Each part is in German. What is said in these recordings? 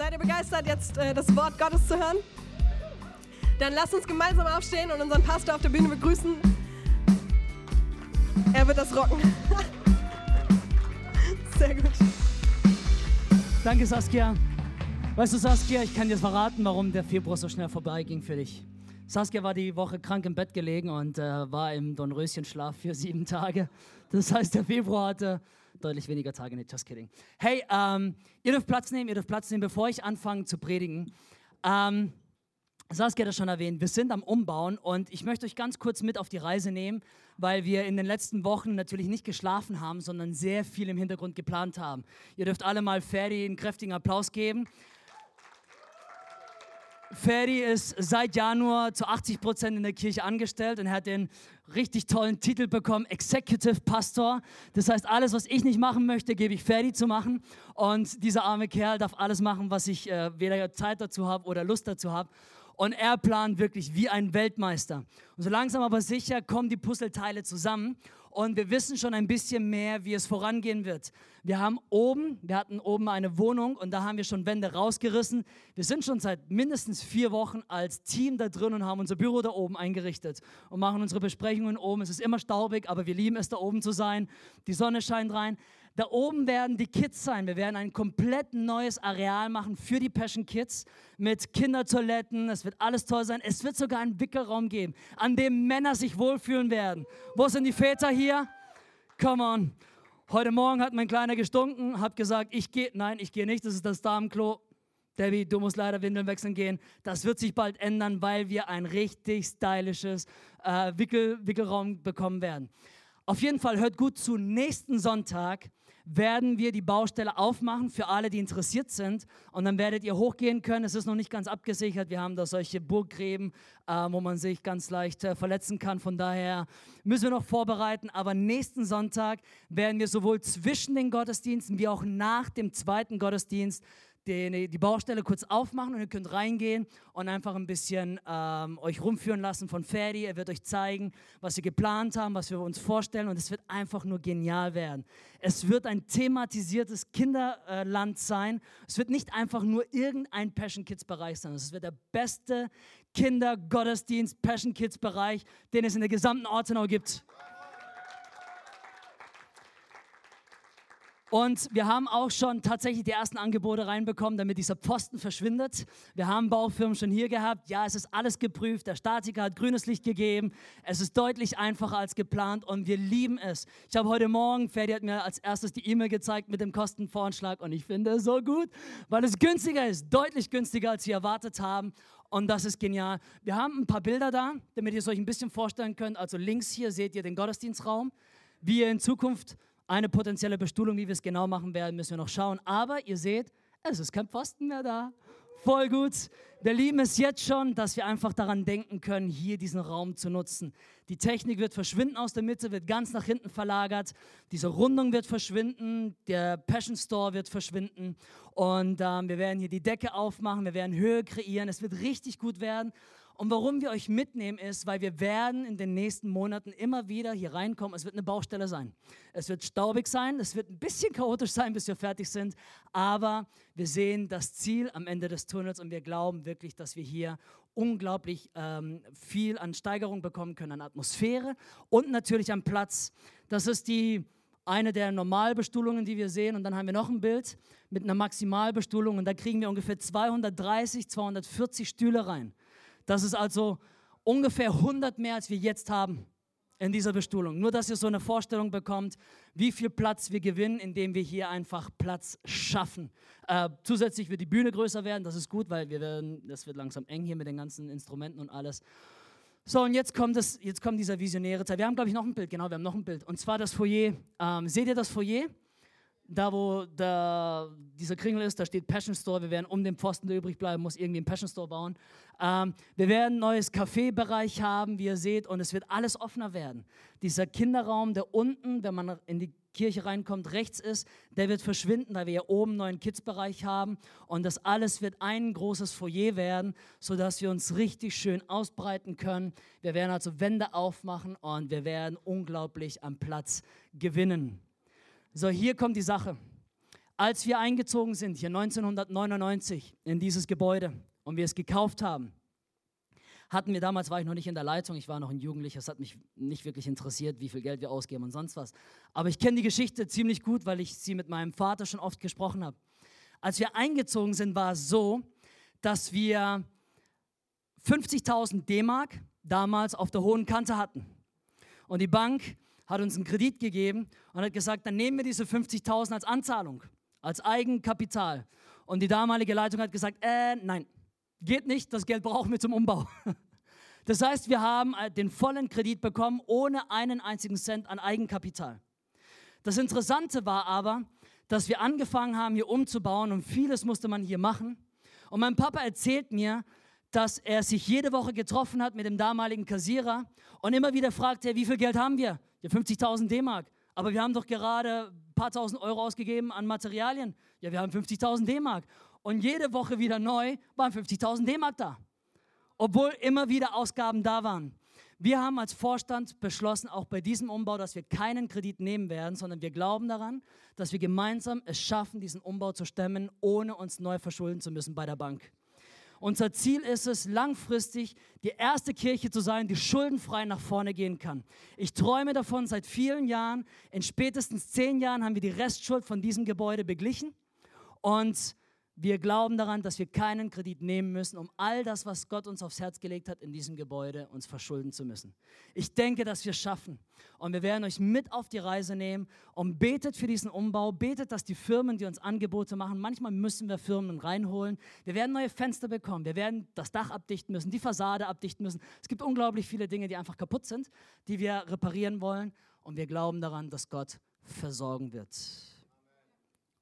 Seid ihr begeistert, jetzt äh, das Wort Gottes zu hören? Dann lasst uns gemeinsam aufstehen und unseren Pastor auf der Bühne begrüßen. Er wird das rocken. Sehr gut. Danke, Saskia. Weißt du, Saskia, ich kann dir verraten, warum der Februar so schnell vorbeiging für dich. Saskia war die Woche krank im Bett gelegen und äh, war im Dornröschenschlaf für sieben Tage. Das heißt, der Februar hatte deutlich weniger Tage. nicht, just kidding. Hey, ähm, ihr dürft Platz nehmen, ihr dürft Platz nehmen, bevor ich anfange zu predigen. Ähm, Saskia hat das schon erwähnt, wir sind am Umbauen und ich möchte euch ganz kurz mit auf die Reise nehmen, weil wir in den letzten Wochen natürlich nicht geschlafen haben, sondern sehr viel im Hintergrund geplant haben. Ihr dürft alle mal Ferdi einen kräftigen Applaus geben. Ferdi ist seit Januar zu 80 Prozent in der Kirche angestellt und hat den richtig tollen Titel bekommen, Executive Pastor. Das heißt, alles, was ich nicht machen möchte, gebe ich Ferdi zu machen. Und dieser arme Kerl darf alles machen, was ich äh, weder Zeit dazu habe oder Lust dazu habe. Und er plant wirklich wie ein Weltmeister. Und so langsam aber sicher kommen die Puzzleteile zusammen und wir wissen schon ein bisschen mehr, wie es vorangehen wird. Wir haben oben, wir hatten oben eine Wohnung und da haben wir schon Wände rausgerissen. Wir sind schon seit mindestens vier Wochen als Team da drin und haben unser Büro da oben eingerichtet und machen unsere Besprechungen oben. Es ist immer staubig, aber wir lieben es da oben zu sein. Die Sonne scheint rein. Da oben werden die Kids sein. Wir werden ein komplett neues Areal machen für die Passion Kids mit Kindertoiletten. Es wird alles toll sein. Es wird sogar einen Wickelraum geben, an dem Männer sich wohlfühlen werden. Wo sind die Väter hier? Come on. Heute Morgen hat mein Kleiner gestunken, hat gesagt, ich gehe, nein, ich gehe nicht, das ist das Damenklo. Debbie, du musst leider Windeln wechseln gehen. Das wird sich bald ändern, weil wir ein richtig stylisches äh, Wickel, Wickelraum bekommen werden. Auf jeden Fall hört gut zu. Nächsten Sonntag werden wir die Baustelle aufmachen für alle, die interessiert sind. Und dann werdet ihr hochgehen können. Es ist noch nicht ganz abgesichert. Wir haben da solche Burggräben, äh, wo man sich ganz leicht äh, verletzen kann. Von daher müssen wir noch vorbereiten. Aber nächsten Sonntag werden wir sowohl zwischen den Gottesdiensten wie auch nach dem zweiten Gottesdienst die, die Baustelle kurz aufmachen und ihr könnt reingehen und einfach ein bisschen ähm, euch rumführen lassen von Ferdi. Er wird euch zeigen, was wir geplant haben, was wir uns vorstellen und es wird einfach nur genial werden. Es wird ein thematisiertes Kinderland sein. Es wird nicht einfach nur irgendein Passion Kids Bereich sein. Es wird der beste Kinder-Gottesdienst Passion Kids Bereich, den es in der gesamten Ortenau gibt. Und wir haben auch schon tatsächlich die ersten Angebote reinbekommen, damit dieser Pfosten verschwindet. Wir haben Baufirmen schon hier gehabt. Ja, es ist alles geprüft. Der Statiker hat grünes Licht gegeben. Es ist deutlich einfacher als geplant und wir lieben es. Ich habe heute Morgen, Ferdi hat mir als erstes die E-Mail gezeigt mit dem Kostenvoranschlag und ich finde es so gut, weil es günstiger ist, deutlich günstiger, als wir erwartet haben. Und das ist genial. Wir haben ein paar Bilder da, damit ihr es euch ein bisschen vorstellen könnt. Also links hier seht ihr den Gottesdienstraum, wie ihr in Zukunft eine potenzielle Bestuhlung, wie wir es genau machen werden, müssen wir noch schauen. Aber ihr seht, es ist kein Pfosten mehr da. Voll gut. Wir lieben es jetzt schon, dass wir einfach daran denken können, hier diesen Raum zu nutzen. Die Technik wird verschwinden aus der Mitte, wird ganz nach hinten verlagert. Diese Rundung wird verschwinden, der Passion Store wird verschwinden und ähm, wir werden hier die Decke aufmachen, wir werden Höhe kreieren. Es wird richtig gut werden und warum wir euch mitnehmen ist, weil wir werden in den nächsten Monaten immer wieder hier reinkommen. Es wird eine Baustelle sein. Es wird staubig sein, es wird ein bisschen chaotisch sein, bis wir fertig sind. Aber wir sehen das Ziel am Ende des Tunnels und wir glauben wirklich, dass wir hier unglaublich ähm, viel an Steigerung bekommen können, an Atmosphäre und natürlich an Platz. Das ist die eine der Normalbestuhlungen, die wir sehen. Und dann haben wir noch ein Bild mit einer Maximalbestuhlung und da kriegen wir ungefähr 230, 240 Stühle rein. Das ist also ungefähr 100 mehr, als wir jetzt haben in dieser Bestuhlung. Nur, dass ihr so eine Vorstellung bekommt, wie viel Platz wir gewinnen, indem wir hier einfach Platz schaffen. Äh, zusätzlich wird die Bühne größer werden, das ist gut, weil wir werden, das wird langsam eng hier mit den ganzen Instrumenten und alles. So, und jetzt kommt, das, jetzt kommt dieser visionäre Teil. Wir haben, glaube ich, noch ein Bild, genau, wir haben noch ein Bild. Und zwar das Foyer. Ähm, seht ihr das Foyer? Da wo der, dieser Kringel ist, da steht Passion Store. Wir werden um den Pfosten, der übrig bleiben muss, irgendwie einen Passion Store bauen. Ähm, wir werden ein neues Kaffeebereich haben, wie ihr seht, und es wird alles offener werden. Dieser Kinderraum, der unten, wenn man in die Kirche reinkommt, rechts ist, der wird verschwinden, da wir hier oben einen neuen Kids-Bereich haben. Und das alles wird ein großes Foyer werden, sodass wir uns richtig schön ausbreiten können. Wir werden also Wände aufmachen und wir werden unglaublich am Platz gewinnen. So, hier kommt die Sache. Als wir eingezogen sind, hier 1999 in dieses Gebäude und wir es gekauft haben, hatten wir damals, war ich noch nicht in der Leitung, ich war noch ein Jugendlicher, es hat mich nicht wirklich interessiert, wie viel Geld wir ausgeben und sonst was. Aber ich kenne die Geschichte ziemlich gut, weil ich sie mit meinem Vater schon oft gesprochen habe. Als wir eingezogen sind, war es so, dass wir 50.000 D-Mark damals auf der hohen Kante hatten. Und die Bank hat uns einen Kredit gegeben und hat gesagt, dann nehmen wir diese 50.000 als Anzahlung, als Eigenkapital. Und die damalige Leitung hat gesagt, äh, nein, Geht nicht, das Geld brauchen wir zum Umbau. Das heißt, wir haben äh, den vollen Kredit bekommen, ohne einen einzigen Cent an Eigenkapital. Das Interessante war aber, dass wir angefangen haben, hier umzubauen und vieles musste man hier machen. Und mein Papa erzählt mir, dass er sich jede Woche getroffen hat mit dem damaligen Kassierer und immer wieder fragte, wie viel Geld haben wir? Ja, 50.000 D-Mark. Aber wir haben doch gerade ein paar tausend Euro ausgegeben an Materialien. Ja, wir haben 50.000 D-Mark. Und jede Woche wieder neu waren 50.000 D-Mark da. Obwohl immer wieder Ausgaben da waren. Wir haben als Vorstand beschlossen, auch bei diesem Umbau, dass wir keinen Kredit nehmen werden, sondern wir glauben daran, dass wir gemeinsam es schaffen, diesen Umbau zu stemmen, ohne uns neu verschulden zu müssen bei der Bank. Unser Ziel ist es, langfristig die erste Kirche zu sein, die schuldenfrei nach vorne gehen kann. Ich träume davon seit vielen Jahren. In spätestens zehn Jahren haben wir die Restschuld von diesem Gebäude beglichen. Und wir glauben daran, dass wir keinen Kredit nehmen müssen, um all das, was Gott uns aufs Herz gelegt hat, in diesem Gebäude uns verschulden zu müssen. Ich denke, dass wir es schaffen. Und wir werden euch mit auf die Reise nehmen und betet für diesen Umbau. Betet, dass die Firmen, die uns Angebote machen, manchmal müssen wir Firmen reinholen. Wir werden neue Fenster bekommen. Wir werden das Dach abdichten müssen, die Fassade abdichten müssen. Es gibt unglaublich viele Dinge, die einfach kaputt sind, die wir reparieren wollen. Und wir glauben daran, dass Gott versorgen wird.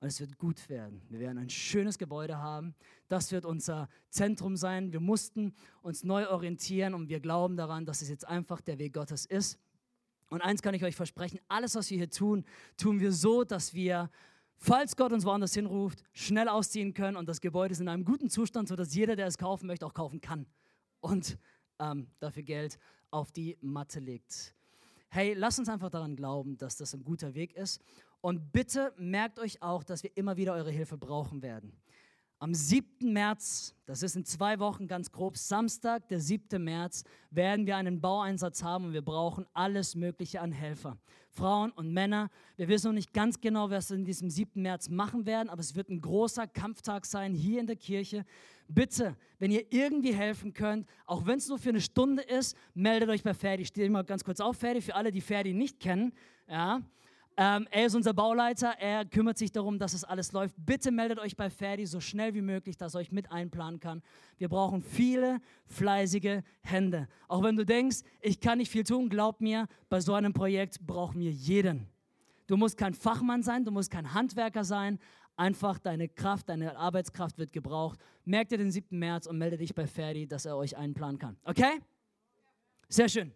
Und es wird gut werden. Wir werden ein schönes Gebäude haben. Das wird unser Zentrum sein. Wir mussten uns neu orientieren und wir glauben daran, dass es jetzt einfach der Weg Gottes ist. Und eins kann ich euch versprechen, alles, was wir hier tun, tun wir so, dass wir, falls Gott uns woanders hinruft, schnell ausziehen können und das Gebäude ist in einem guten Zustand, sodass jeder, der es kaufen möchte, auch kaufen kann und ähm, dafür Geld auf die Matte legt. Hey, lass uns einfach daran glauben, dass das ein guter Weg ist und bitte merkt euch auch, dass wir immer wieder eure Hilfe brauchen werden. Am 7. März, das ist in zwei Wochen ganz grob, Samstag, der 7. März, werden wir einen Baueinsatz haben und wir brauchen alles Mögliche an Helfer. Frauen und Männer. Wir wissen noch nicht ganz genau, was wir in diesem 7. März machen werden, aber es wird ein großer Kampftag sein hier in der Kirche. Bitte, wenn ihr irgendwie helfen könnt, auch wenn es nur für eine Stunde ist, meldet euch bei Ferdi. Ich stehe mal ganz kurz auf, Ferdi, für alle, die Ferdi nicht kennen. Ja, ähm, er ist unser Bauleiter, er kümmert sich darum, dass es alles läuft. Bitte meldet euch bei Ferdi so schnell wie möglich, dass er euch mit einplanen kann. Wir brauchen viele fleißige Hände. Auch wenn du denkst, ich kann nicht viel tun, glaub mir, bei so einem Projekt brauchen wir jeden. Du musst kein Fachmann sein, du musst kein Handwerker sein. Einfach deine Kraft, deine Arbeitskraft wird gebraucht. Merkt ihr den 7. März und melde dich bei Ferdi, dass er euch einplanen kann. Okay? Sehr schön.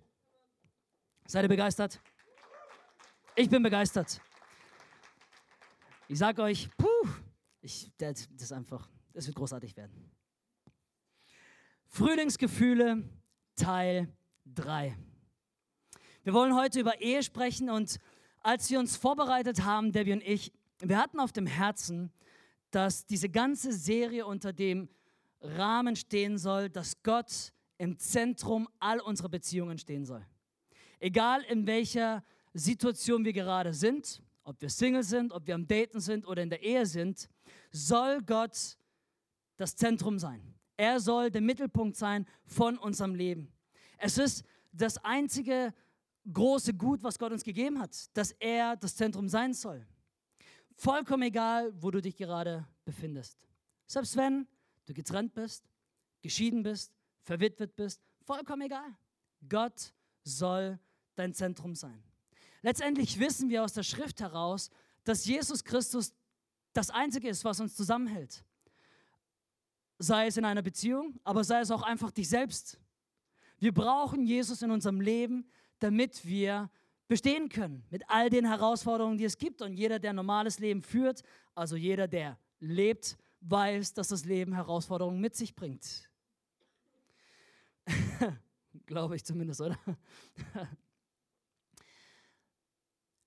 Seid ihr begeistert? Ich bin begeistert. Ich sage euch, puh, ich, das ist einfach, das wird großartig werden. Frühlingsgefühle Teil 3. Wir wollen heute über Ehe sprechen und als wir uns vorbereitet haben, Debbie und ich, wir hatten auf dem Herzen, dass diese ganze Serie unter dem Rahmen stehen soll, dass Gott im Zentrum all unserer Beziehungen stehen soll. Egal in welcher Situation wir gerade sind, ob wir Single sind, ob wir am Daten sind oder in der Ehe sind, soll Gott das Zentrum sein. Er soll der Mittelpunkt sein von unserem Leben. Es ist das einzige große Gut, was Gott uns gegeben hat, dass er das Zentrum sein soll. Vollkommen egal, wo du dich gerade befindest. Selbst wenn du getrennt bist, geschieden bist, verwitwet bist, vollkommen egal. Gott soll dein Zentrum sein. Letztendlich wissen wir aus der Schrift heraus, dass Jesus Christus das Einzige ist, was uns zusammenhält. Sei es in einer Beziehung, aber sei es auch einfach dich selbst. Wir brauchen Jesus in unserem Leben, damit wir bestehen können mit all den Herausforderungen, die es gibt. Und jeder, der ein normales Leben führt, also jeder, der lebt, weiß, dass das Leben Herausforderungen mit sich bringt. Glaube ich zumindest, oder?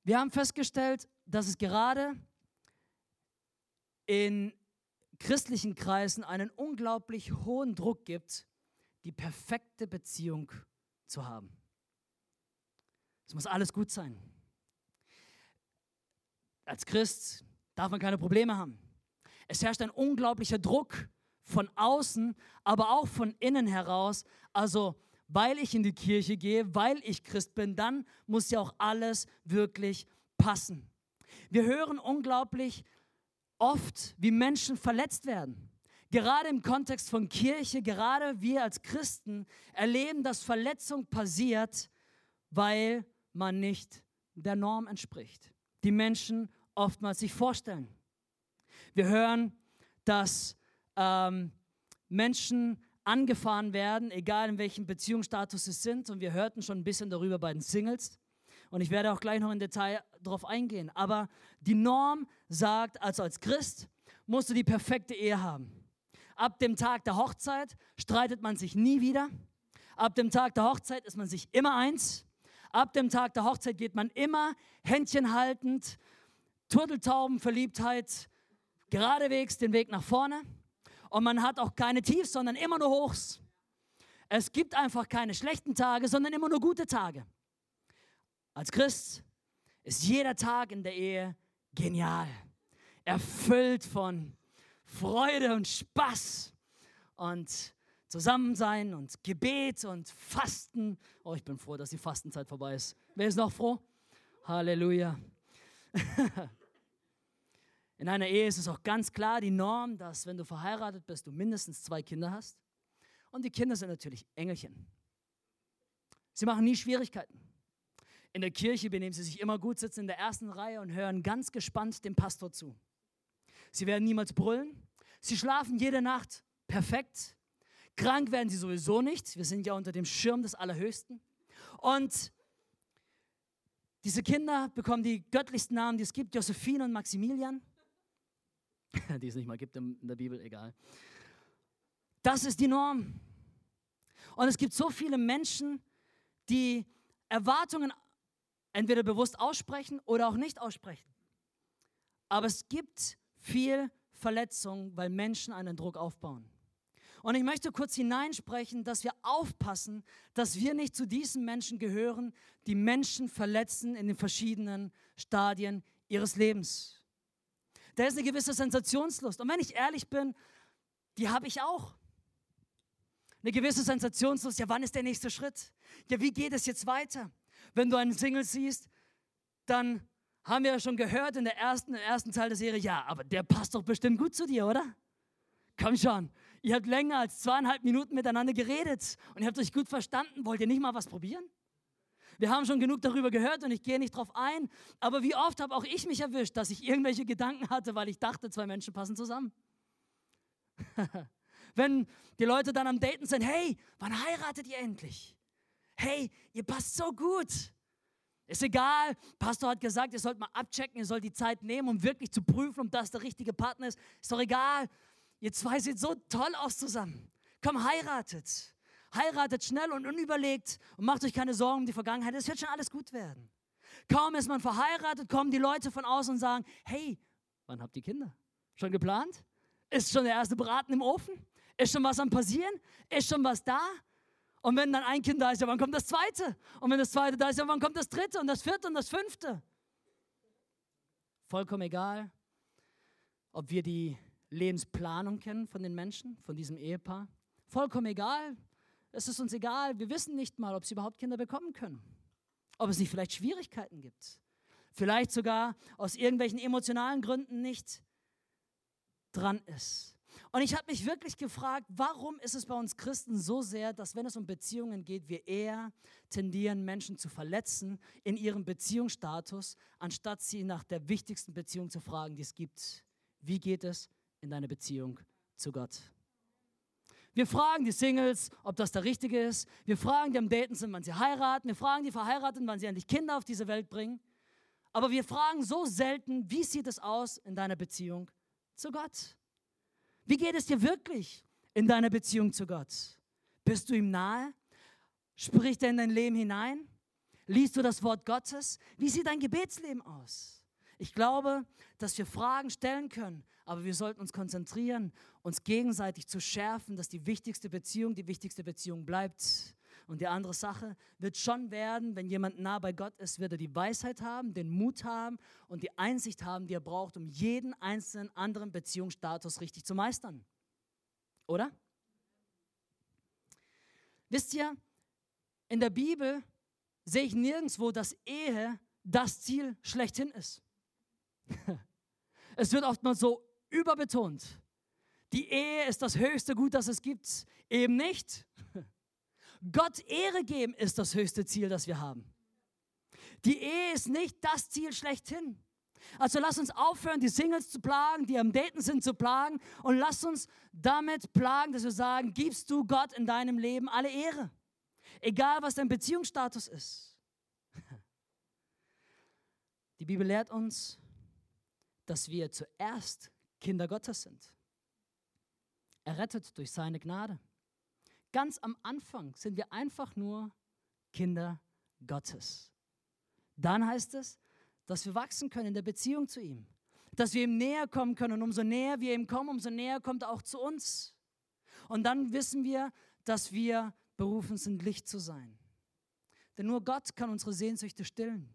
Wir haben festgestellt, dass es gerade in christlichen Kreisen einen unglaublich hohen Druck gibt, die perfekte Beziehung zu haben. Es muss alles gut sein. Als Christ darf man keine Probleme haben. Es herrscht ein unglaublicher Druck von außen, aber auch von innen heraus. Also, weil ich in die Kirche gehe, weil ich Christ bin, dann muss ja auch alles wirklich passen. Wir hören unglaublich oft, wie Menschen verletzt werden. Gerade im Kontext von Kirche, gerade wir als Christen erleben, dass Verletzung passiert, weil man nicht der Norm entspricht. Die Menschen oftmals sich vorstellen. Wir hören, dass ähm, Menschen angefahren werden, egal in welchem Beziehungsstatus sie sind. Und wir hörten schon ein bisschen darüber bei den Singles. Und ich werde auch gleich noch im Detail darauf eingehen. Aber die Norm sagt, also als Christ musst du die perfekte Ehe haben. Ab dem Tag der Hochzeit streitet man sich nie wieder. Ab dem Tag der Hochzeit ist man sich immer eins. Ab dem Tag der Hochzeit geht man immer Händchen haltend, Turteltaubenverliebtheit, geradewegs den Weg nach vorne. Und man hat auch keine Tiefs, sondern immer nur Hochs. Es gibt einfach keine schlechten Tage, sondern immer nur gute Tage. Als Christ ist jeder Tag in der Ehe genial, erfüllt von Freude und Spaß und Zusammensein und Gebet und Fasten. Oh, ich bin froh, dass die Fastenzeit vorbei ist. Wer ist noch froh? Halleluja. In einer Ehe ist es auch ganz klar die Norm, dass wenn du verheiratet bist, du mindestens zwei Kinder hast. Und die Kinder sind natürlich Engelchen. Sie machen nie Schwierigkeiten. In der Kirche benehmen sie sich immer gut, sitzen in der ersten Reihe und hören ganz gespannt dem Pastor zu. Sie werden niemals brüllen. Sie schlafen jede Nacht perfekt. Krank werden sie sowieso nicht. Wir sind ja unter dem Schirm des Allerhöchsten. Und diese Kinder bekommen die göttlichsten Namen, die es gibt, Josephine und Maximilian. die es nicht mal gibt in der Bibel, egal. Das ist die Norm. Und es gibt so viele Menschen, die Erwartungen entweder bewusst aussprechen oder auch nicht aussprechen. Aber es gibt viel Verletzung, weil Menschen einen Druck aufbauen. Und ich möchte kurz hineinsprechen, dass wir aufpassen, dass wir nicht zu diesen Menschen gehören, die Menschen verletzen in den verschiedenen Stadien ihres Lebens. Da ist eine gewisse Sensationslust. Und wenn ich ehrlich bin, die habe ich auch. Eine gewisse Sensationslust. Ja, wann ist der nächste Schritt? Ja, wie geht es jetzt weiter? Wenn du einen Single siehst, dann haben wir ja schon gehört in der ersten, im ersten Teil der Serie, ja, aber der passt doch bestimmt gut zu dir, oder? Komm schon, ihr habt länger als zweieinhalb Minuten miteinander geredet und ihr habt euch gut verstanden. Wollt ihr nicht mal was probieren? Wir haben schon genug darüber gehört und ich gehe nicht drauf ein. Aber wie oft habe auch ich mich erwischt, dass ich irgendwelche Gedanken hatte, weil ich dachte, zwei Menschen passen zusammen. Wenn die Leute dann am Daten sind, hey, wann heiratet ihr endlich? hey, ihr passt so gut. Ist egal, Pastor hat gesagt, ihr sollt mal abchecken, ihr sollt die Zeit nehmen, um wirklich zu prüfen, ob das der richtige Partner ist. Ist doch egal, ihr zwei seht so toll aus zusammen. Komm, heiratet. Heiratet schnell und unüberlegt und macht euch keine Sorgen um die Vergangenheit. Es wird schon alles gut werden. Kaum ist man verheiratet, kommen die Leute von außen und sagen, hey, wann habt ihr Kinder? Schon geplant? Ist schon der erste Braten im Ofen? Ist schon was am passieren? Ist schon was da? Und wenn dann ein Kind da ist, ja, wann kommt das zweite? Und wenn das zweite da ist, ja, wann kommt das dritte und das vierte und das fünfte? Vollkommen egal, ob wir die Lebensplanung kennen von den Menschen, von diesem Ehepaar. Vollkommen egal. Es ist uns egal. Wir wissen nicht mal, ob sie überhaupt Kinder bekommen können. Ob es nicht vielleicht Schwierigkeiten gibt. Vielleicht sogar aus irgendwelchen emotionalen Gründen nicht dran ist. Und ich habe mich wirklich gefragt, warum ist es bei uns Christen so sehr, dass wenn es um Beziehungen geht, wir eher tendieren, Menschen zu verletzen in ihrem Beziehungsstatus, anstatt sie nach der wichtigsten Beziehung zu fragen, die es gibt. Wie geht es in deiner Beziehung zu Gott? Wir fragen die Singles, ob das der Richtige ist. Wir fragen die am Daten sind, wann sie heiraten. Wir fragen die Verheirateten, wann sie endlich Kinder auf diese Welt bringen. Aber wir fragen so selten, wie sieht es aus in deiner Beziehung zu Gott? Wie geht es dir wirklich in deiner Beziehung zu Gott? Bist du ihm nahe? Spricht er in dein Leben hinein? Liest du das Wort Gottes? Wie sieht dein Gebetsleben aus? Ich glaube, dass wir Fragen stellen können aber wir sollten uns konzentrieren, uns gegenseitig zu schärfen, dass die wichtigste Beziehung die wichtigste Beziehung bleibt. Und die andere Sache wird schon werden, wenn jemand nah bei Gott ist, wird er die Weisheit haben, den Mut haben und die Einsicht haben, die er braucht, um jeden einzelnen anderen Beziehungsstatus richtig zu meistern. Oder? Wisst ihr, in der Bibel sehe ich nirgendwo, dass Ehe das Ziel schlechthin ist. Es wird oftmals so überbetont. Die Ehe ist das höchste Gut, das es gibt. Eben nicht. Gott Ehre geben ist das höchste Ziel, das wir haben. Die Ehe ist nicht das Ziel schlechthin. Also lass uns aufhören, die Singles zu plagen, die am Daten sind zu plagen und lass uns damit plagen, dass wir sagen, gibst du Gott in deinem Leben alle Ehre. Egal, was dein Beziehungsstatus ist. Die Bibel lehrt uns, dass wir zuerst Kinder Gottes sind. Errettet durch seine Gnade. Ganz am Anfang sind wir einfach nur Kinder Gottes. Dann heißt es, dass wir wachsen können in der Beziehung zu ihm. Dass wir ihm näher kommen können. Und umso näher wir ihm kommen, umso näher kommt er auch zu uns. Und dann wissen wir, dass wir berufen sind, Licht zu sein. Denn nur Gott kann unsere Sehnsüchte stillen.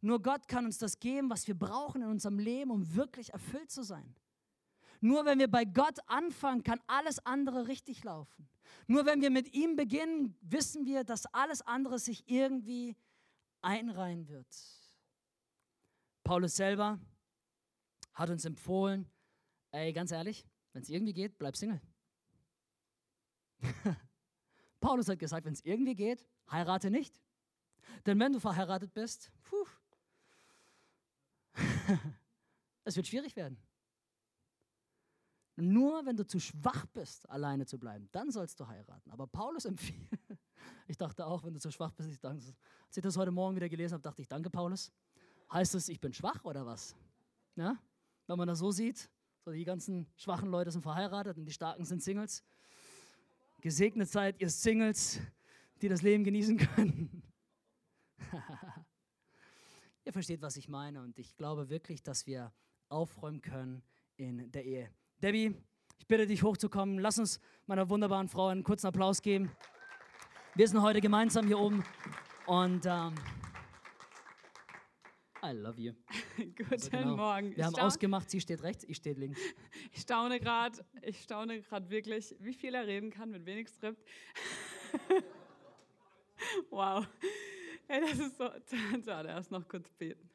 Nur Gott kann uns das geben, was wir brauchen in unserem Leben, um wirklich erfüllt zu sein. Nur wenn wir bei Gott anfangen, kann alles andere richtig laufen. Nur wenn wir mit ihm beginnen, wissen wir, dass alles andere sich irgendwie einreihen wird. Paulus selber hat uns empfohlen, ey, ganz ehrlich, wenn es irgendwie geht, bleib Single. Paulus hat gesagt, wenn es irgendwie geht, heirate nicht. Denn wenn du verheiratet bist, puh, es wird schwierig werden. Nur wenn du zu schwach bist, alleine zu bleiben, dann sollst du heiraten. Aber Paulus empfiehlt, ich dachte auch, wenn du zu schwach bist, ich dachte, als ich das heute Morgen wieder gelesen habe, dachte ich, danke Paulus. Heißt es, ich bin schwach oder was? Ja? Wenn man das so sieht, so die ganzen schwachen Leute sind verheiratet und die Starken sind Singles. Gesegnet seid ihr Singles, die das Leben genießen können. ihr versteht, was ich meine und ich glaube wirklich, dass wir aufräumen können in der Ehe. Debbie, ich bitte dich hochzukommen. Lass uns meiner wunderbaren Frau einen kurzen Applaus geben. Wir sind heute gemeinsam hier oben und ähm, I love you. Guten also genau. Morgen. Wir haben ausgemacht, sie steht rechts, ich stehe links. Ich staune gerade, ich staune gerade wirklich, wie viel er reden kann mit wenig Skript. wow. Hey, das ist so, schade, erst noch kurz beten.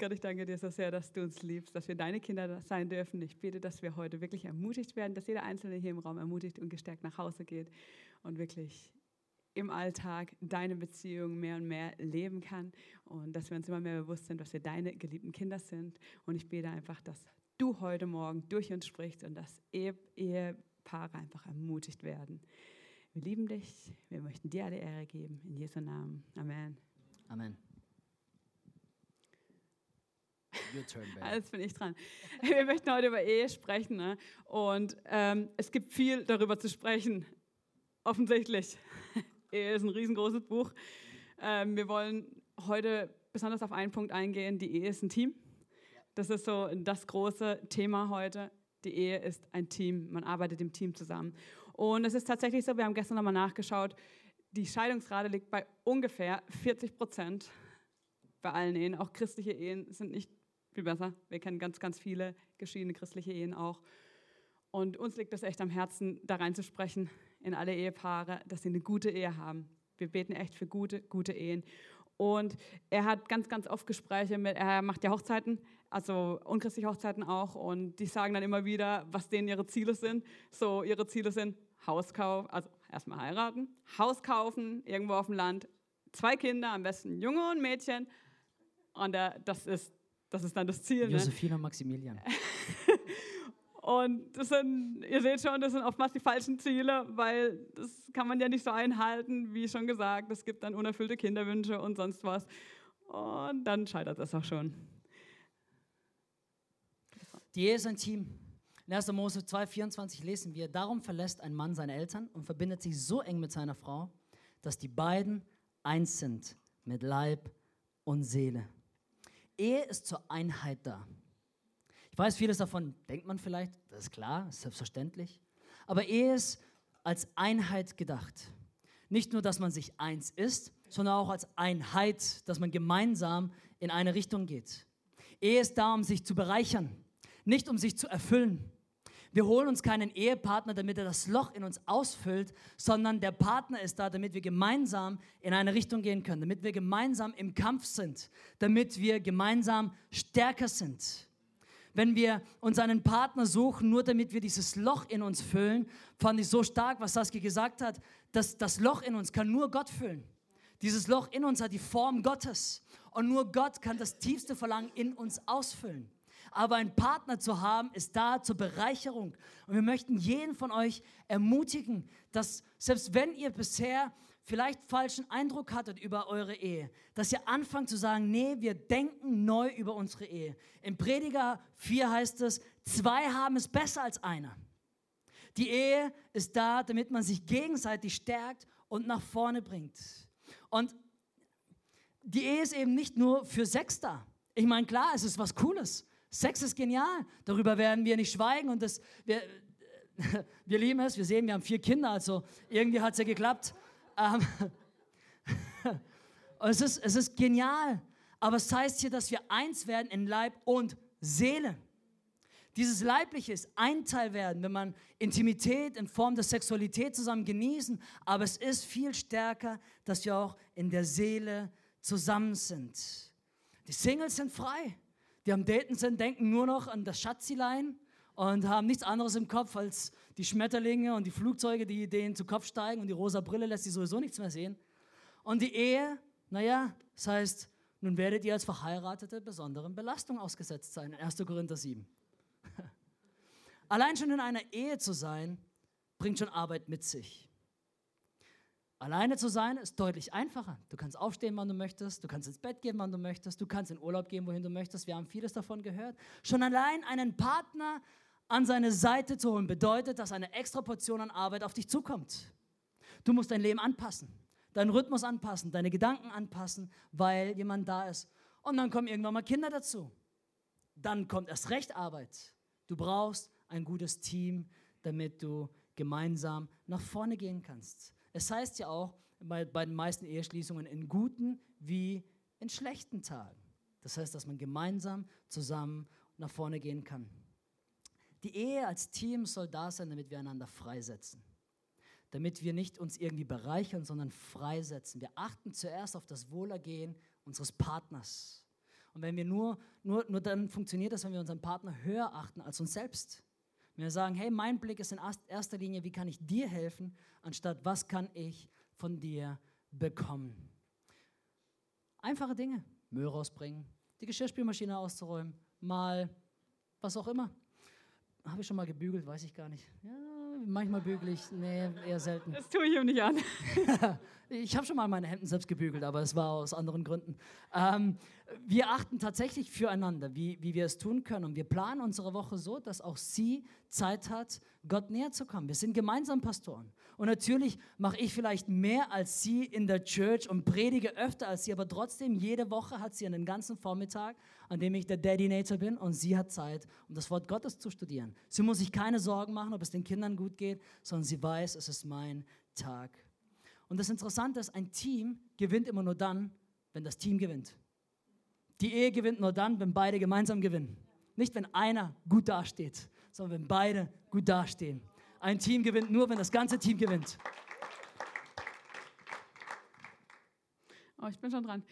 Gott, ich danke dir so sehr, dass du uns liebst, dass wir deine Kinder sein dürfen. Ich bete, dass wir heute wirklich ermutigt werden, dass jeder Einzelne hier im Raum ermutigt und gestärkt nach Hause geht und wirklich im Alltag deine Beziehung mehr und mehr leben kann und dass wir uns immer mehr bewusst sind, dass wir deine geliebten Kinder sind. Und ich bete einfach, dass du heute Morgen durch uns sprichst und dass Ehepaare einfach ermutigt werden. Wir lieben dich, wir möchten dir alle Ehre geben. In Jesu Namen. Amen. Amen. Your turn, baby. Jetzt bin ich dran. Wir möchten heute über Ehe sprechen. Ne? Und ähm, es gibt viel darüber zu sprechen. Offensichtlich. Ehe ist ein riesengroßes Buch. Ähm, wir wollen heute besonders auf einen Punkt eingehen. Die Ehe ist ein Team. Das ist so das große Thema heute. Die Ehe ist ein Team. Man arbeitet im Team zusammen. Und es ist tatsächlich so, wir haben gestern nochmal nachgeschaut, die Scheidungsrate liegt bei ungefähr 40 Prozent bei allen Ehen. Auch christliche Ehen sind nicht viel besser. Wir kennen ganz, ganz viele geschiedene christliche Ehen auch. Und uns liegt es echt am Herzen, da reinzusprechen in alle Ehepaare, dass sie eine gute Ehe haben. Wir beten echt für gute, gute Ehen. Und er hat ganz, ganz oft Gespräche mit, er macht ja Hochzeiten, also unchristliche Hochzeiten auch. Und die sagen dann immer wieder, was denen ihre Ziele sind. So, ihre Ziele sind Hauskauf, also erstmal heiraten, Haus kaufen, irgendwo auf dem Land, zwei Kinder, am besten Junge und Mädchen. Und das ist das ist dann das Ziel. Ne? Josephine und Maximilian. und das sind, ihr seht schon, das sind oftmals die falschen Ziele, weil das kann man ja nicht so einhalten, wie schon gesagt. Es gibt dann unerfüllte Kinderwünsche und sonst was. Und dann scheitert das auch schon. Die Ehe ist ein Team. In 1. Mose 2,24 lesen wir: Darum verlässt ein Mann seine Eltern und verbindet sich so eng mit seiner Frau, dass die beiden eins sind mit Leib und Seele. Ehe ist zur Einheit da. Ich weiß, vieles davon denkt man vielleicht, das ist klar, selbstverständlich. Aber Ehe ist als Einheit gedacht. Nicht nur, dass man sich eins ist, sondern auch als Einheit, dass man gemeinsam in eine Richtung geht. Ehe ist da, um sich zu bereichern, nicht um sich zu erfüllen. Wir holen uns keinen Ehepartner, damit er das Loch in uns ausfüllt, sondern der Partner ist da, damit wir gemeinsam in eine Richtung gehen können, damit wir gemeinsam im Kampf sind, damit wir gemeinsam stärker sind. Wenn wir uns einen Partner suchen, nur damit wir dieses Loch in uns füllen, fand ich so stark, was Saskia gesagt hat, dass das Loch in uns kann nur Gott füllen. Dieses Loch in uns hat die Form Gottes und nur Gott kann das tiefste Verlangen in uns ausfüllen. Aber einen Partner zu haben, ist da zur Bereicherung. Und wir möchten jeden von euch ermutigen, dass selbst wenn ihr bisher vielleicht falschen Eindruck hattet über eure Ehe, dass ihr anfangt zu sagen, nee, wir denken neu über unsere Ehe. Im Prediger 4 heißt es, zwei haben es besser als einer. Die Ehe ist da, damit man sich gegenseitig stärkt und nach vorne bringt. Und die Ehe ist eben nicht nur für Sex da. Ich meine, klar, es ist was Cooles. Sex ist genial. Darüber werden wir nicht schweigen und das, wir, wir lieben es. Wir sehen, wir haben vier Kinder, also irgendwie hat es ja geklappt. Ähm, es, ist, es ist genial. Aber es heißt hier, dass wir eins werden in Leib und Seele. Dieses Leibliche ist ein Teil werden, wenn man Intimität in Form der Sexualität zusammen genießen. Aber es ist viel stärker, dass wir auch in der Seele zusammen sind. Die Singles sind frei die am Daten sind, denken nur noch an das Schatzilein und haben nichts anderes im Kopf als die Schmetterlinge und die Flugzeuge, die denen zu Kopf steigen und die rosa Brille lässt sie sowieso nichts mehr sehen. Und die Ehe, naja, das heißt, nun werdet ihr als Verheiratete besonderen Belastungen ausgesetzt sein, in 1. Korinther 7. Allein schon in einer Ehe zu sein, bringt schon Arbeit mit sich. Alleine zu sein ist deutlich einfacher. Du kannst aufstehen, wann du möchtest, du kannst ins Bett gehen, wann du möchtest, du kannst in Urlaub gehen, wohin du möchtest. Wir haben vieles davon gehört. Schon allein einen Partner an seine Seite zu holen, bedeutet, dass eine extra Portion an Arbeit auf dich zukommt. Du musst dein Leben anpassen, deinen Rhythmus anpassen, deine Gedanken anpassen, weil jemand da ist. Und dann kommen irgendwann mal Kinder dazu. Dann kommt erst recht Arbeit. Du brauchst ein gutes Team, damit du gemeinsam nach vorne gehen kannst. Es heißt ja auch bei, bei den meisten Eheschließungen in guten wie in schlechten Tagen. Das heißt, dass man gemeinsam zusammen nach vorne gehen kann. Die Ehe als Team soll da sein, damit wir einander freisetzen. Damit wir nicht uns irgendwie bereichern, sondern freisetzen. Wir achten zuerst auf das Wohlergehen unseres Partners. Und wenn wir nur, nur, nur dann funktioniert das, wenn wir unseren Partner höher achten als uns selbst. Wenn wir sagen, hey, mein Blick ist in erster Linie, wie kann ich dir helfen, anstatt was kann ich von dir bekommen. Einfache Dinge. Müll rausbringen, die Geschirrspülmaschine auszuräumen, mal was auch immer. Habe ich schon mal gebügelt, weiß ich gar nicht. Ja, manchmal bügel ich, nee, eher selten. Das tue ich ihm nicht an. ich habe schon mal meine Hemden selbst gebügelt, aber es war aus anderen Gründen. Ähm, wir achten tatsächlich füreinander, wie, wie wir es tun können. Und wir planen unsere Woche so, dass auch sie Zeit hat, Gott näher zu kommen. Wir sind gemeinsam Pastoren. Und natürlich mache ich vielleicht mehr als sie in der Church und predige öfter als sie, aber trotzdem, jede Woche hat sie einen ganzen Vormittag, an dem ich der Daddy-Nator bin und sie hat Zeit, um das Wort Gottes zu studieren. Sie muss sich keine Sorgen machen, ob es den Kindern gut geht, sondern sie weiß, es ist mein Tag. Und das Interessante ist, ein Team gewinnt immer nur dann, wenn das Team gewinnt. Die Ehe gewinnt nur dann, wenn beide gemeinsam gewinnen. Nicht, wenn einer gut dasteht, sondern wenn beide gut dastehen. Ein Team gewinnt nur, wenn das ganze Team gewinnt. Oh, ich bin schon dran.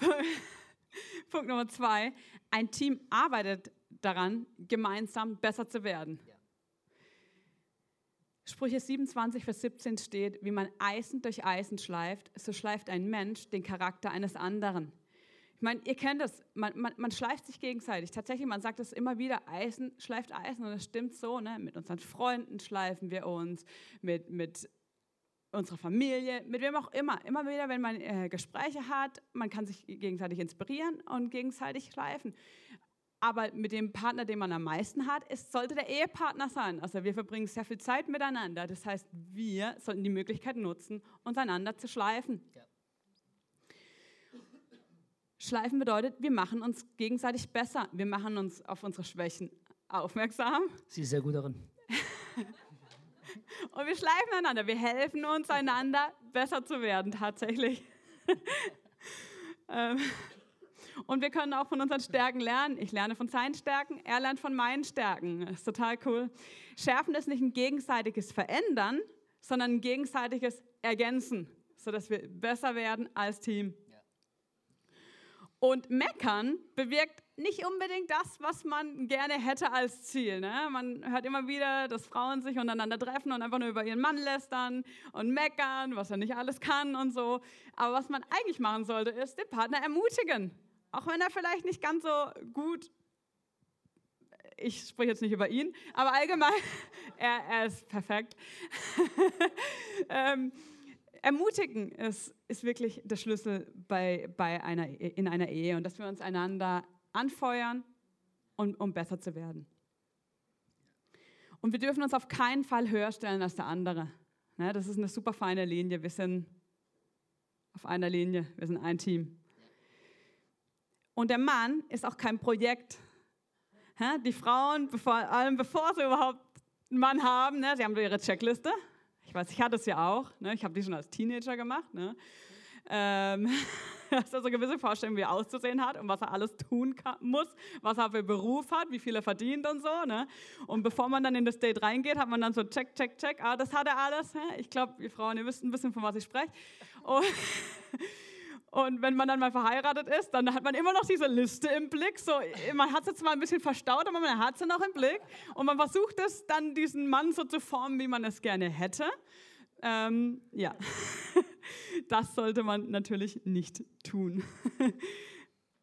Punkt Nummer zwei. Ein Team arbeitet daran, gemeinsam besser zu werden. Sprüche 27, Vers 17 steht, wie man Eisen durch Eisen schleift, so schleift ein Mensch den Charakter eines anderen. Ich meine, ihr kennt das, man, man, man schleift sich gegenseitig. Tatsächlich, man sagt das immer wieder, Eisen schleift Eisen und das stimmt so. Ne? Mit unseren Freunden schleifen wir uns, mit, mit unserer Familie, mit wem auch immer. Immer wieder, wenn man äh, Gespräche hat, man kann sich gegenseitig inspirieren und gegenseitig schleifen. Aber mit dem Partner, den man am meisten hat, es sollte der Ehepartner sein. Also wir verbringen sehr viel Zeit miteinander. Das heißt, wir sollten die Möglichkeit nutzen, uns einander zu schleifen. Ja. Schleifen bedeutet, wir machen uns gegenseitig besser. Wir machen uns auf unsere Schwächen aufmerksam. Sie ist sehr gut darin. Und wir schleifen einander. Wir helfen uns einander, besser zu werden, tatsächlich. Ähm, und wir können auch von unseren Stärken lernen. Ich lerne von seinen Stärken, er lernt von meinen Stärken. Das ist total cool. Schärfen ist nicht ein gegenseitiges Verändern, sondern ein gegenseitiges Ergänzen, sodass wir besser werden als Team. Und meckern bewirkt nicht unbedingt das, was man gerne hätte als Ziel. Ne? Man hört immer wieder, dass Frauen sich untereinander treffen und einfach nur über ihren Mann lästern und meckern, was er nicht alles kann und so. Aber was man eigentlich machen sollte, ist den Partner ermutigen. Auch wenn er vielleicht nicht ganz so gut, ich spreche jetzt nicht über ihn, aber allgemein, er, er ist perfekt. ähm, ermutigen ist, ist wirklich der Schlüssel bei, bei einer, in einer Ehe und dass wir uns einander anfeuern, und, um besser zu werden. Und wir dürfen uns auf keinen Fall höher stellen als der andere. Ja, das ist eine super feine Linie. Wir sind auf einer Linie, wir sind ein Team. Und der Mann ist auch kein Projekt. Die Frauen, bevor, allem bevor sie überhaupt einen Mann haben, ne, sie haben ihre Checkliste. Ich weiß, ich hatte es ja auch. Ne, ich habe die schon als Teenager gemacht. Ne. Ähm, dass er so gewisse Vorstellungen, wie er auszusehen hat und was er alles tun kann, muss, was er für Beruf hat, wie viel er verdient und so. Ne? Und bevor man dann in das Date reingeht, hat man dann so check, check, check, ah, das hat er alles. Hä? Ich glaube, ihr Frauen, ihr wisst ein bisschen, von was ich spreche. Und, und wenn man dann mal verheiratet ist, dann hat man immer noch diese Liste im Blick. So, man hat sie zwar ein bisschen verstaut, aber man hat sie noch im Blick. Und man versucht es dann, diesen Mann so zu formen, wie man es gerne hätte. Ähm, ja, das sollte man natürlich nicht tun.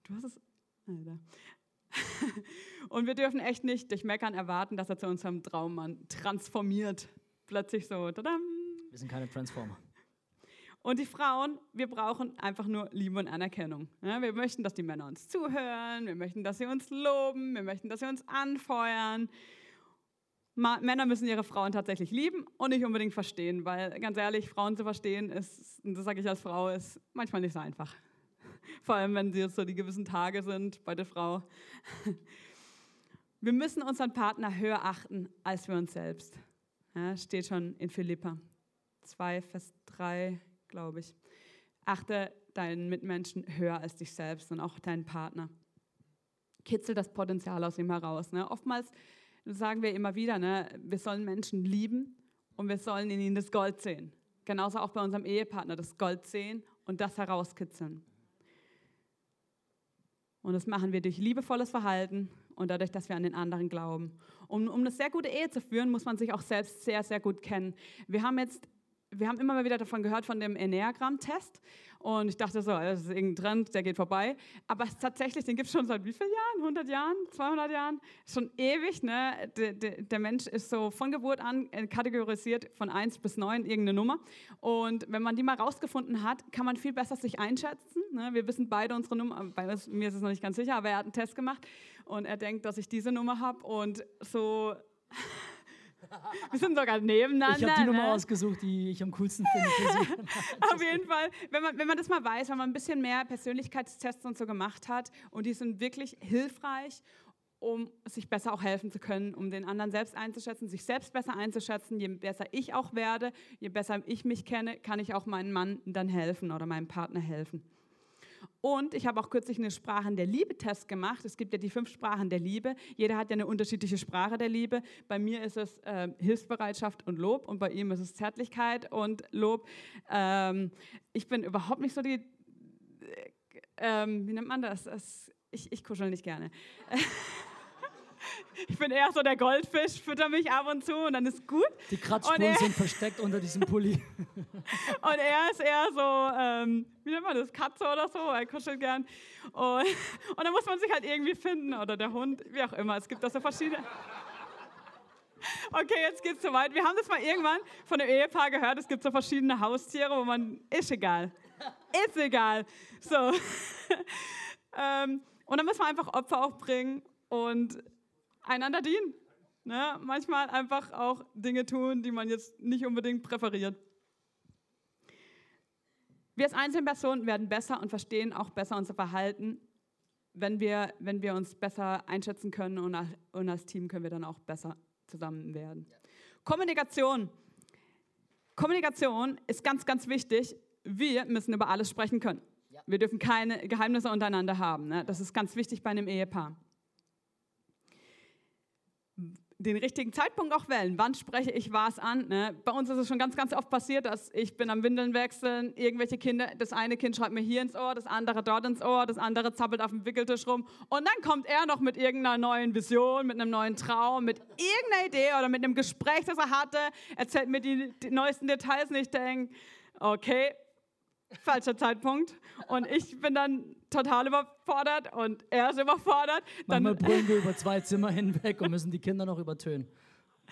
Du hast es. Alter. Und wir dürfen echt nicht durch Meckern erwarten, dass er zu unserem Traummann transformiert. Plötzlich so. Tadam. Wir sind keine Transformer. Und die Frauen, wir brauchen einfach nur Liebe und Anerkennung. Ja, wir möchten, dass die Männer uns zuhören, wir möchten, dass sie uns loben, wir möchten, dass sie uns anfeuern. Männer müssen ihre Frauen tatsächlich lieben und nicht unbedingt verstehen, weil ganz ehrlich, Frauen zu verstehen ist, und das sage ich als Frau, ist manchmal nicht so einfach. Vor allem, wenn sie jetzt so die gewissen Tage sind bei der Frau. Wir müssen unseren Partner höher achten als wir uns selbst. Ja, steht schon in Philippa 2, Vers 3, glaube ich. Achte deinen Mitmenschen höher als dich selbst und auch deinen Partner. Kitzel das Potenzial aus ihm heraus. Ne? Oftmals sagen wir immer wieder, ne? wir sollen Menschen lieben und wir sollen in ihnen das Gold sehen. Genauso auch bei unserem Ehepartner das Gold sehen und das herauskitzeln. Und das machen wir durch liebevolles Verhalten und dadurch, dass wir an den anderen glauben. Um, um eine sehr gute Ehe zu führen, muss man sich auch selbst sehr, sehr gut kennen. Wir haben jetzt wir haben immer mal wieder davon gehört, von dem Enneagramm-Test. Und ich dachte so, das ist irgendein Trend, der geht vorbei. Aber tatsächlich, den gibt es schon seit wie vielen Jahren? 100 Jahren? 200 Jahren? Schon ewig. Ne? Der, der, der Mensch ist so von Geburt an äh, kategorisiert von 1 bis 9 irgendeine Nummer. Und wenn man die mal rausgefunden hat, kann man viel besser sich einschätzen. Ne? Wir wissen beide unsere Nummer. Bei mir ist es noch nicht ganz sicher, aber er hat einen Test gemacht. Und er denkt, dass ich diese Nummer habe. Und so wir sind sogar nebeneinander. Ich habe die Nummer ne? ausgesucht, die ich am coolsten finde. Auf jeden Fall, wenn man, wenn man das mal weiß, wenn man ein bisschen mehr Persönlichkeitstests und so gemacht hat und die sind wirklich hilfreich, um sich besser auch helfen zu können, um den anderen selbst einzuschätzen, sich selbst besser einzuschätzen. Je besser ich auch werde, je besser ich mich kenne, kann ich auch meinem Mann dann helfen oder meinem Partner helfen. Und ich habe auch kürzlich eine Sprachen der Liebe-Test gemacht. Es gibt ja die fünf Sprachen der Liebe. Jeder hat ja eine unterschiedliche Sprache der Liebe. Bei mir ist es äh, Hilfsbereitschaft und Lob und bei ihm ist es Zärtlichkeit und Lob. Ähm, ich bin überhaupt nicht so die, äh, wie nennt man das? das ich, ich kuschel nicht gerne. Ich bin eher so der Goldfisch, fütter mich ab und zu und dann ist gut. Die Kratzspuren sind versteckt unter diesem Pulli. Und er ist eher so, ähm, wie nennt man das, Katze oder so, er kuschelt gern. Und, und dann muss man sich halt irgendwie finden oder der Hund, wie auch immer. Es gibt da so verschiedene. Okay, jetzt geht's zu weit. Wir haben das mal irgendwann von einem Ehepaar gehört. Es gibt so verschiedene Haustiere, wo man, ist egal. Ist egal. So. ähm, und dann muss man einfach Opfer auch bringen und einander dienen. Ne? Manchmal einfach auch Dinge tun, die man jetzt nicht unbedingt präferiert. Wir als Einzelpersonen werden besser und verstehen auch besser unser Verhalten, wenn wir, wenn wir uns besser einschätzen können und, und als Team können wir dann auch besser zusammen werden. Ja. Kommunikation. Kommunikation ist ganz, ganz wichtig. Wir müssen über alles sprechen können. Ja. Wir dürfen keine Geheimnisse untereinander haben. Ne? Das ist ganz wichtig bei einem Ehepaar den richtigen Zeitpunkt auch wählen. Wann spreche ich was an? Ne? Bei uns ist es schon ganz, ganz oft passiert, dass ich bin am Windeln wechseln, irgendwelche Kinder, das eine Kind schreibt mir hier ins Ohr, das andere dort ins Ohr, das andere zappelt auf dem Wickeltisch rum und dann kommt er noch mit irgendeiner neuen Vision, mit einem neuen Traum, mit irgendeiner Idee oder mit einem Gespräch, das er hatte, erzählt mir die, die neuesten Details und ich denke, okay, falscher Zeitpunkt. Und ich bin dann total überfordert und er ist überfordert. Dann Manchmal brüllen wir über zwei Zimmer hinweg und müssen die Kinder noch übertönen,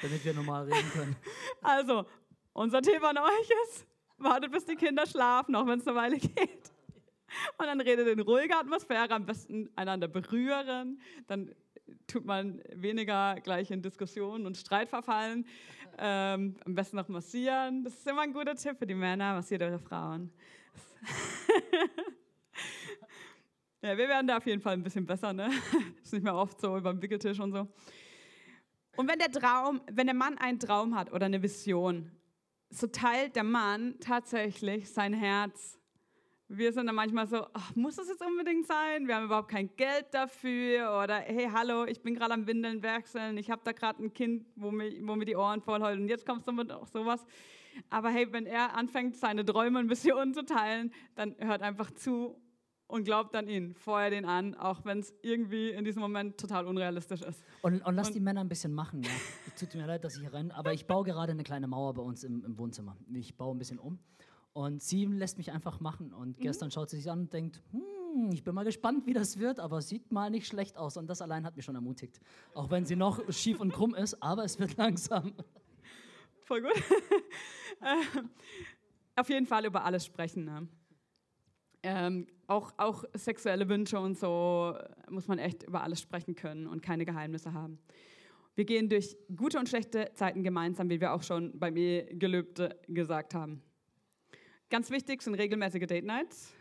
damit wir normal reden können. Also, unser Tipp an euch ist, wartet bis die Kinder schlafen, auch wenn es eine Weile geht. Und dann redet in ruhiger Atmosphäre, am besten einander berühren. Dann tut man weniger gleich in Diskussionen und Streit verfallen. Ähm, am besten noch massieren. Das ist immer ein guter Tipp für die Männer. Massiert eure Frauen. Ja, wir werden da auf jeden Fall ein bisschen besser, ne? Ist nicht mehr oft so beim Wickeltisch und so. Und wenn der Traum, wenn der Mann einen Traum hat oder eine Vision, so teilt der Mann tatsächlich sein Herz. Wir sind dann manchmal so, ach, muss das jetzt unbedingt sein? Wir haben überhaupt kein Geld dafür. Oder hey, hallo, ich bin gerade am Windeln wechseln. Ich habe da gerade ein Kind, wo mir, wo mir die Ohren voll. Und jetzt kommst du mit auch sowas. Aber hey, wenn er anfängt, seine Träume und Visionen zu teilen, dann hört einfach zu und glaubt an ihn. Feuer den an, auch wenn es irgendwie in diesem Moment total unrealistisch ist. Und, und lass und die Männer ein bisschen machen. Ja. Tut mir leid, dass ich hier renne, aber ich baue gerade eine kleine Mauer bei uns im, im Wohnzimmer. Ich baue ein bisschen um. Und sie lässt mich einfach machen. Und mhm. gestern schaut sie sich an und denkt, hm, ich bin mal gespannt, wie das wird, aber sieht mal nicht schlecht aus. Und das allein hat mich schon ermutigt. Auch wenn sie noch schief und krumm ist, aber es wird langsam. Voll gut. Ähm, auf jeden Fall über alles sprechen. Ne? Ähm, auch, auch sexuelle Wünsche und so muss man echt über alles sprechen können und keine Geheimnisse haben. Wir gehen durch gute und schlechte Zeiten gemeinsam, wie wir auch schon beim Ehegelübde gesagt haben. Ganz wichtig sind regelmäßige Date Nights,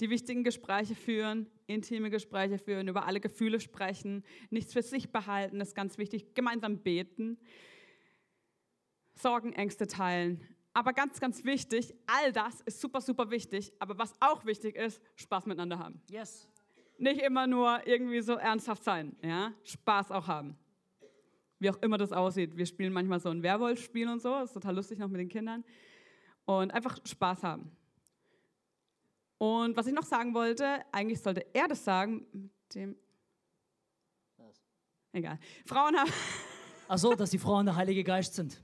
die wichtigen Gespräche führen, intime Gespräche führen, über alle Gefühle sprechen, nichts für sich behalten, das ist ganz wichtig, gemeinsam beten. Sorgen, Ängste teilen. Aber ganz, ganz wichtig, all das ist super, super wichtig. Aber was auch wichtig ist, Spaß miteinander haben. Yes. Nicht immer nur irgendwie so ernsthaft sein, ja? Spaß auch haben. Wie auch immer das aussieht. Wir spielen manchmal so ein Werwolf-Spiel und so, das ist total lustig noch mit den Kindern. Und einfach Spaß haben. Und was ich noch sagen wollte, eigentlich sollte er das sagen, mit dem. Was? Egal. Frauen haben. Ach so, dass die Frauen der Heilige Geist sind.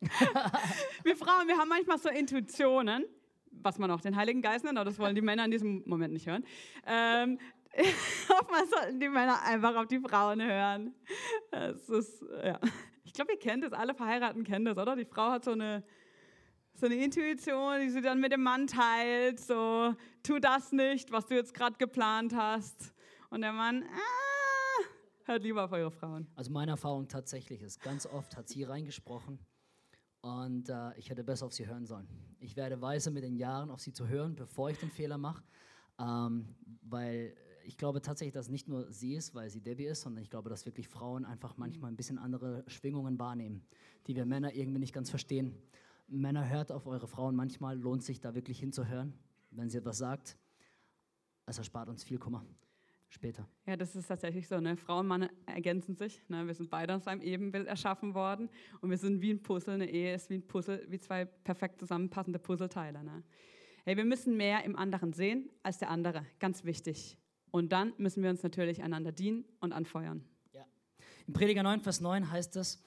wir Frauen, wir haben manchmal so Intuitionen, was man auch den Heiligen Geist nennt, aber das wollen die Männer in diesem Moment nicht hören. Ähm, oftmals sollten die Männer einfach auf die Frauen hören. Das ist, ja. Ich glaube, ihr kennt es, alle Verheirateten kennen das, oder? Die Frau hat so eine, so eine Intuition, die sie dann mit dem Mann teilt, so, tu das nicht, was du jetzt gerade geplant hast. Und der Mann, ah, hört lieber auf eure Frauen. Also meine Erfahrung tatsächlich ist, ganz oft hat sie reingesprochen und äh, ich hätte besser auf sie hören sollen. Ich werde weise mit den Jahren auf sie zu hören, bevor ich den Fehler mache, ähm, weil ich glaube tatsächlich, dass nicht nur sie ist, weil sie Debbie ist, sondern ich glaube, dass wirklich Frauen einfach manchmal ein bisschen andere Schwingungen wahrnehmen, die wir Männer irgendwie nicht ganz verstehen. Männer hört auf eure Frauen, manchmal lohnt sich da wirklich hinzuhören, wenn sie etwas sagt. Es erspart uns viel Kummer später. Ja, das ist tatsächlich so. Ne? Frau und Mann ergänzen sich. Ne? Wir sind beide aus einem Ebenbild erschaffen worden und wir sind wie ein Puzzle. Eine Ehe ist wie ein Puzzle, wie zwei perfekt zusammenpassende Puzzleteile. Ne? Hey, wir müssen mehr im anderen sehen als der andere. Ganz wichtig. Und dann müssen wir uns natürlich einander dienen und anfeuern. Ja. Im Prediger 9, Vers 9 heißt es,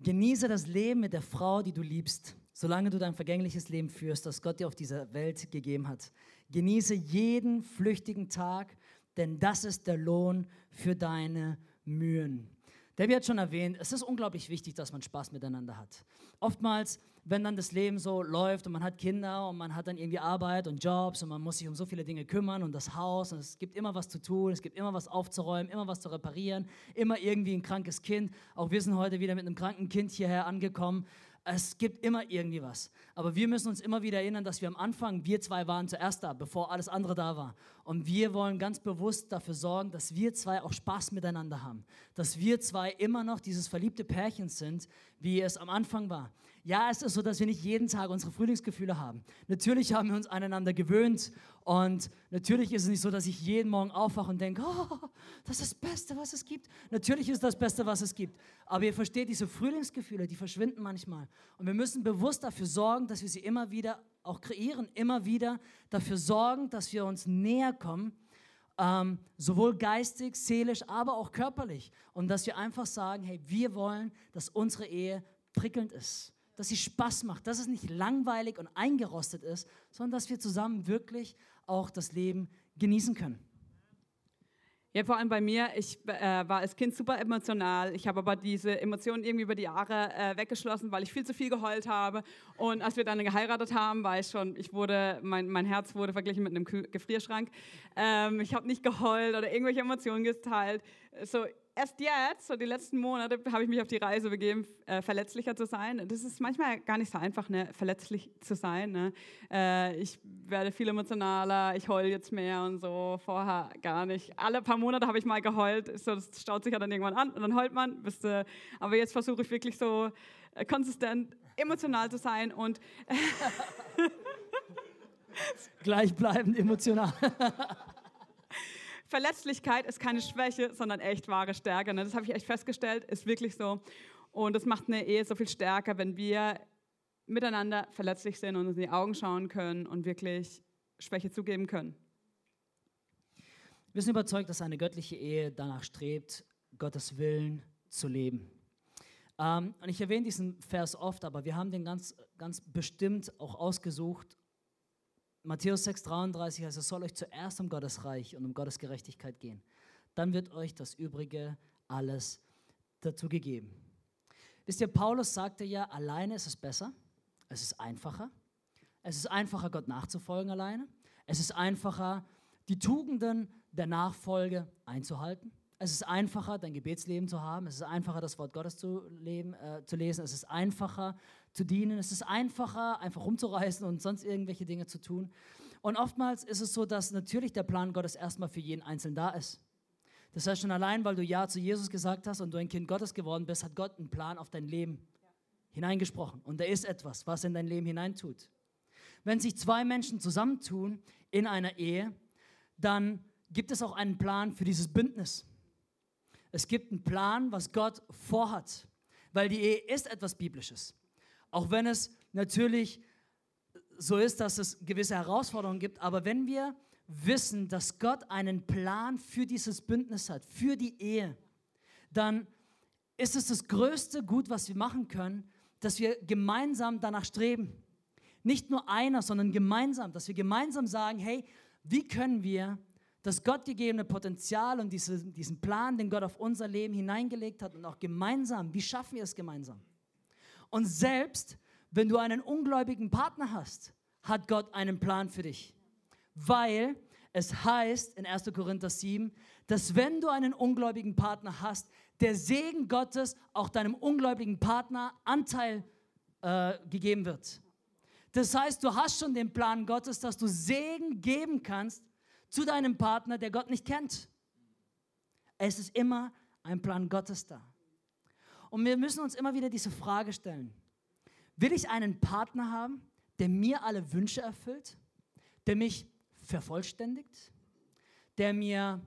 genieße das Leben mit der Frau, die du liebst, solange du dein vergängliches Leben führst, das Gott dir auf dieser Welt gegeben hat. Genieße jeden flüchtigen Tag denn das ist der Lohn für deine Mühen. Debbie hat schon erwähnt, es ist unglaublich wichtig, dass man Spaß miteinander hat. Oftmals, wenn dann das Leben so läuft und man hat Kinder und man hat dann irgendwie Arbeit und Jobs und man muss sich um so viele Dinge kümmern und das Haus und es gibt immer was zu tun, es gibt immer was aufzuräumen, immer was zu reparieren, immer irgendwie ein krankes Kind. Auch wir sind heute wieder mit einem kranken Kind hierher angekommen. Es gibt immer irgendwie was. Aber wir müssen uns immer wieder erinnern, dass wir am Anfang, wir zwei waren zuerst da, bevor alles andere da war. Und wir wollen ganz bewusst dafür sorgen, dass wir zwei auch Spaß miteinander haben. Dass wir zwei immer noch dieses verliebte Pärchen sind, wie es am Anfang war. Ja, es ist so, dass wir nicht jeden Tag unsere Frühlingsgefühle haben. Natürlich haben wir uns aneinander gewöhnt und natürlich ist es nicht so, dass ich jeden Morgen aufwache und denke, oh, das ist das Beste, was es gibt. Natürlich ist das Beste, was es gibt. Aber ihr versteht, diese Frühlingsgefühle, die verschwinden manchmal. Und wir müssen bewusst dafür sorgen, dass wir sie immer wieder auch kreieren, immer wieder dafür sorgen, dass wir uns näher kommen, ähm, sowohl geistig, seelisch, aber auch körperlich. Und dass wir einfach sagen, hey, wir wollen, dass unsere Ehe prickelnd ist dass sie Spaß macht, dass es nicht langweilig und eingerostet ist, sondern dass wir zusammen wirklich auch das Leben genießen können. Ja, vor allem bei mir, ich äh, war als Kind super emotional. Ich habe aber diese Emotionen irgendwie über die Jahre äh, weggeschlossen, weil ich viel zu viel geheult habe. Und als wir dann geheiratet haben, war ich schon, ich wurde, mein, mein Herz wurde verglichen mit einem Gefrierschrank. Ähm, ich habe nicht geheult oder irgendwelche Emotionen geteilt. So, erst jetzt, so die letzten Monate, habe ich mich auf die Reise begeben, äh, verletzlicher zu sein. Das ist manchmal gar nicht so einfach, ne, verletzlich zu sein. Ne? Äh, ich werde viel emotionaler, ich heule jetzt mehr und so. Vorher gar nicht. Alle paar Monate habe ich mal geheult. So, das staut sich ja dann irgendwann an und dann heult man. Bis, äh, aber jetzt versuche ich wirklich so äh, konsistent emotional zu sein und gleichbleibend emotional. Verletzlichkeit ist keine Schwäche, sondern echt wahre Stärke. Ne? Das habe ich echt festgestellt, ist wirklich so. Und das macht eine Ehe so viel stärker, wenn wir miteinander verletzlich sind und uns in die Augen schauen können und wirklich Schwäche zugeben können. Wir sind überzeugt, dass eine göttliche Ehe danach strebt, Gottes Willen zu leben. Ähm, und ich erwähne diesen Vers oft, aber wir haben den ganz, ganz bestimmt auch ausgesucht, Matthäus 6,33 heißt, es soll euch zuerst um Gottes Reich und um Gottes Gerechtigkeit gehen. Dann wird euch das Übrige alles dazu gegeben. Wisst ihr, Paulus sagte ja, alleine ist es besser, es ist einfacher. Es ist einfacher, Gott nachzufolgen alleine. Es ist einfacher, die Tugenden der Nachfolge einzuhalten. Es ist einfacher, dein Gebetsleben zu haben. Es ist einfacher, das Wort Gottes zu, leben, äh, zu lesen. Es ist einfacher, zu dienen. Es ist einfacher, einfach rumzureisen und sonst irgendwelche Dinge zu tun. Und oftmals ist es so, dass natürlich der Plan Gottes erstmal für jeden Einzelnen da ist. Das heißt, schon allein, weil du Ja zu Jesus gesagt hast und du ein Kind Gottes geworden bist, hat Gott einen Plan auf dein Leben hineingesprochen. Und da ist etwas, was in dein Leben hineintut. Wenn sich zwei Menschen zusammentun in einer Ehe, dann gibt es auch einen Plan für dieses Bündnis. Es gibt einen Plan, was Gott vorhat, weil die Ehe ist etwas Biblisches. Auch wenn es natürlich so ist, dass es gewisse Herausforderungen gibt, aber wenn wir wissen, dass Gott einen Plan für dieses Bündnis hat, für die Ehe, dann ist es das größte Gut, was wir machen können, dass wir gemeinsam danach streben. Nicht nur einer, sondern gemeinsam, dass wir gemeinsam sagen, hey, wie können wir das gottgegebene Potenzial und diese, diesen Plan, den Gott auf unser Leben hineingelegt hat und auch gemeinsam, wie schaffen wir es gemeinsam? Und selbst wenn du einen ungläubigen Partner hast, hat Gott einen Plan für dich. Weil es heißt in 1. Korinther 7, dass wenn du einen ungläubigen Partner hast, der Segen Gottes auch deinem ungläubigen Partner Anteil äh, gegeben wird. Das heißt, du hast schon den Plan Gottes, dass du Segen geben kannst zu deinem Partner, der Gott nicht kennt. Es ist immer ein Plan Gottes da. Und wir müssen uns immer wieder diese Frage stellen. Will ich einen Partner haben, der mir alle Wünsche erfüllt, der mich vervollständigt, der mir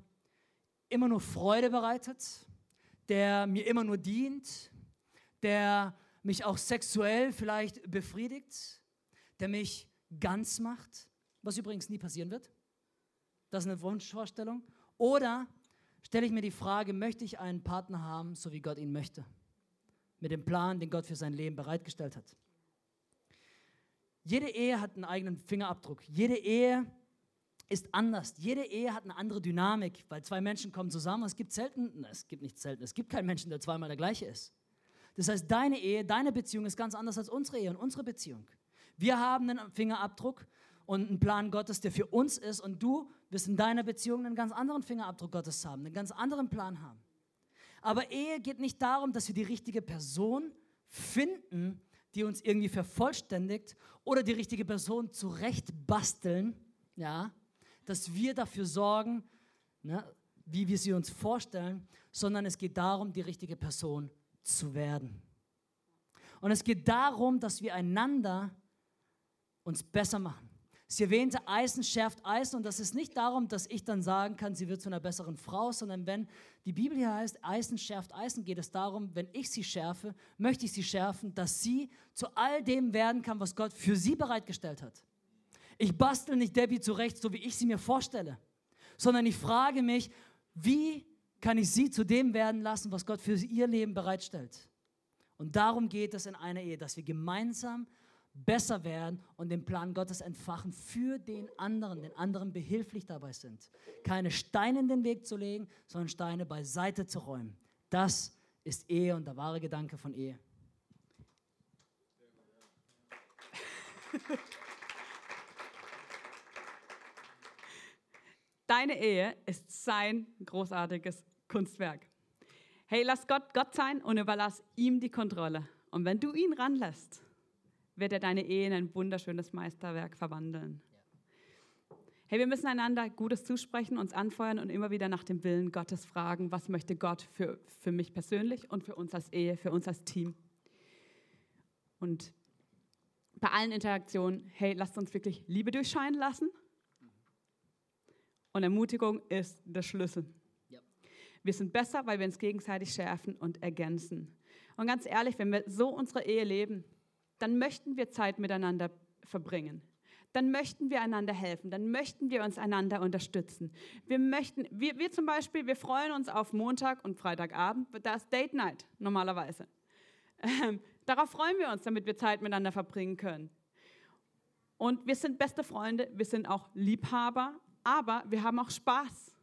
immer nur Freude bereitet, der mir immer nur dient, der mich auch sexuell vielleicht befriedigt, der mich ganz macht, was übrigens nie passieren wird. Das ist eine Wunschvorstellung. Oder stelle ich mir die Frage, möchte ich einen Partner haben, so wie Gott ihn möchte? mit dem Plan, den Gott für sein Leben bereitgestellt hat. Jede Ehe hat einen eigenen Fingerabdruck. Jede Ehe ist anders. Jede Ehe hat eine andere Dynamik, weil zwei Menschen kommen zusammen. Es gibt selten, es gibt nicht selten, es gibt keinen Menschen, der zweimal der gleiche ist. Das heißt, deine Ehe, deine Beziehung ist ganz anders als unsere Ehe und unsere Beziehung. Wir haben einen Fingerabdruck und einen Plan Gottes, der für uns ist und du wirst in deiner Beziehung einen ganz anderen Fingerabdruck Gottes haben, einen ganz anderen Plan haben. Aber Ehe geht nicht darum, dass wir die richtige Person finden, die uns irgendwie vervollständigt oder die richtige Person zurecht basteln. Ja, dass wir dafür sorgen, ne, wie wir sie uns vorstellen, sondern es geht darum, die richtige Person zu werden. Und es geht darum, dass wir einander uns besser machen. Sie erwähnte, Eisen schärft Eisen und das ist nicht darum, dass ich dann sagen kann, sie wird zu einer besseren Frau, sondern wenn die Bibel hier heißt, Eisen schärft Eisen, geht es darum, wenn ich sie schärfe, möchte ich sie schärfen, dass sie zu all dem werden kann, was Gott für sie bereitgestellt hat. Ich bastel nicht Debbie zurecht, so wie ich sie mir vorstelle, sondern ich frage mich, wie kann ich sie zu dem werden lassen, was Gott für ihr Leben bereitstellt? Und darum geht es in einer Ehe, dass wir gemeinsam besser werden und den Plan Gottes entfachen für den anderen, den anderen behilflich dabei sind. Keine Steine in den Weg zu legen, sondern Steine beiseite zu räumen. Das ist Ehe und der wahre Gedanke von Ehe. Deine Ehe ist sein großartiges Kunstwerk. Hey, lass Gott Gott sein und überlass ihm die Kontrolle. Und wenn du ihn ranlässt, wird er deine Ehe in ein wunderschönes Meisterwerk verwandeln. Hey, wir müssen einander Gutes zusprechen, uns anfeuern und immer wieder nach dem Willen Gottes fragen, was möchte Gott für, für mich persönlich und für uns als Ehe, für uns als Team. Und bei allen Interaktionen, hey, lasst uns wirklich Liebe durchscheinen lassen. Und Ermutigung ist der Schlüssel. Ja. Wir sind besser, weil wir uns gegenseitig schärfen und ergänzen. Und ganz ehrlich, wenn wir so unsere Ehe leben, dann möchten wir Zeit miteinander verbringen. Dann möchten wir einander helfen, dann möchten wir uns einander unterstützen. Wir möchten, wir, wir zum Beispiel, wir freuen uns auf Montag und Freitagabend, da ist Date Night normalerweise. Ähm, darauf freuen wir uns, damit wir Zeit miteinander verbringen können. Und wir sind beste Freunde, wir sind auch Liebhaber, aber wir haben auch Spaß.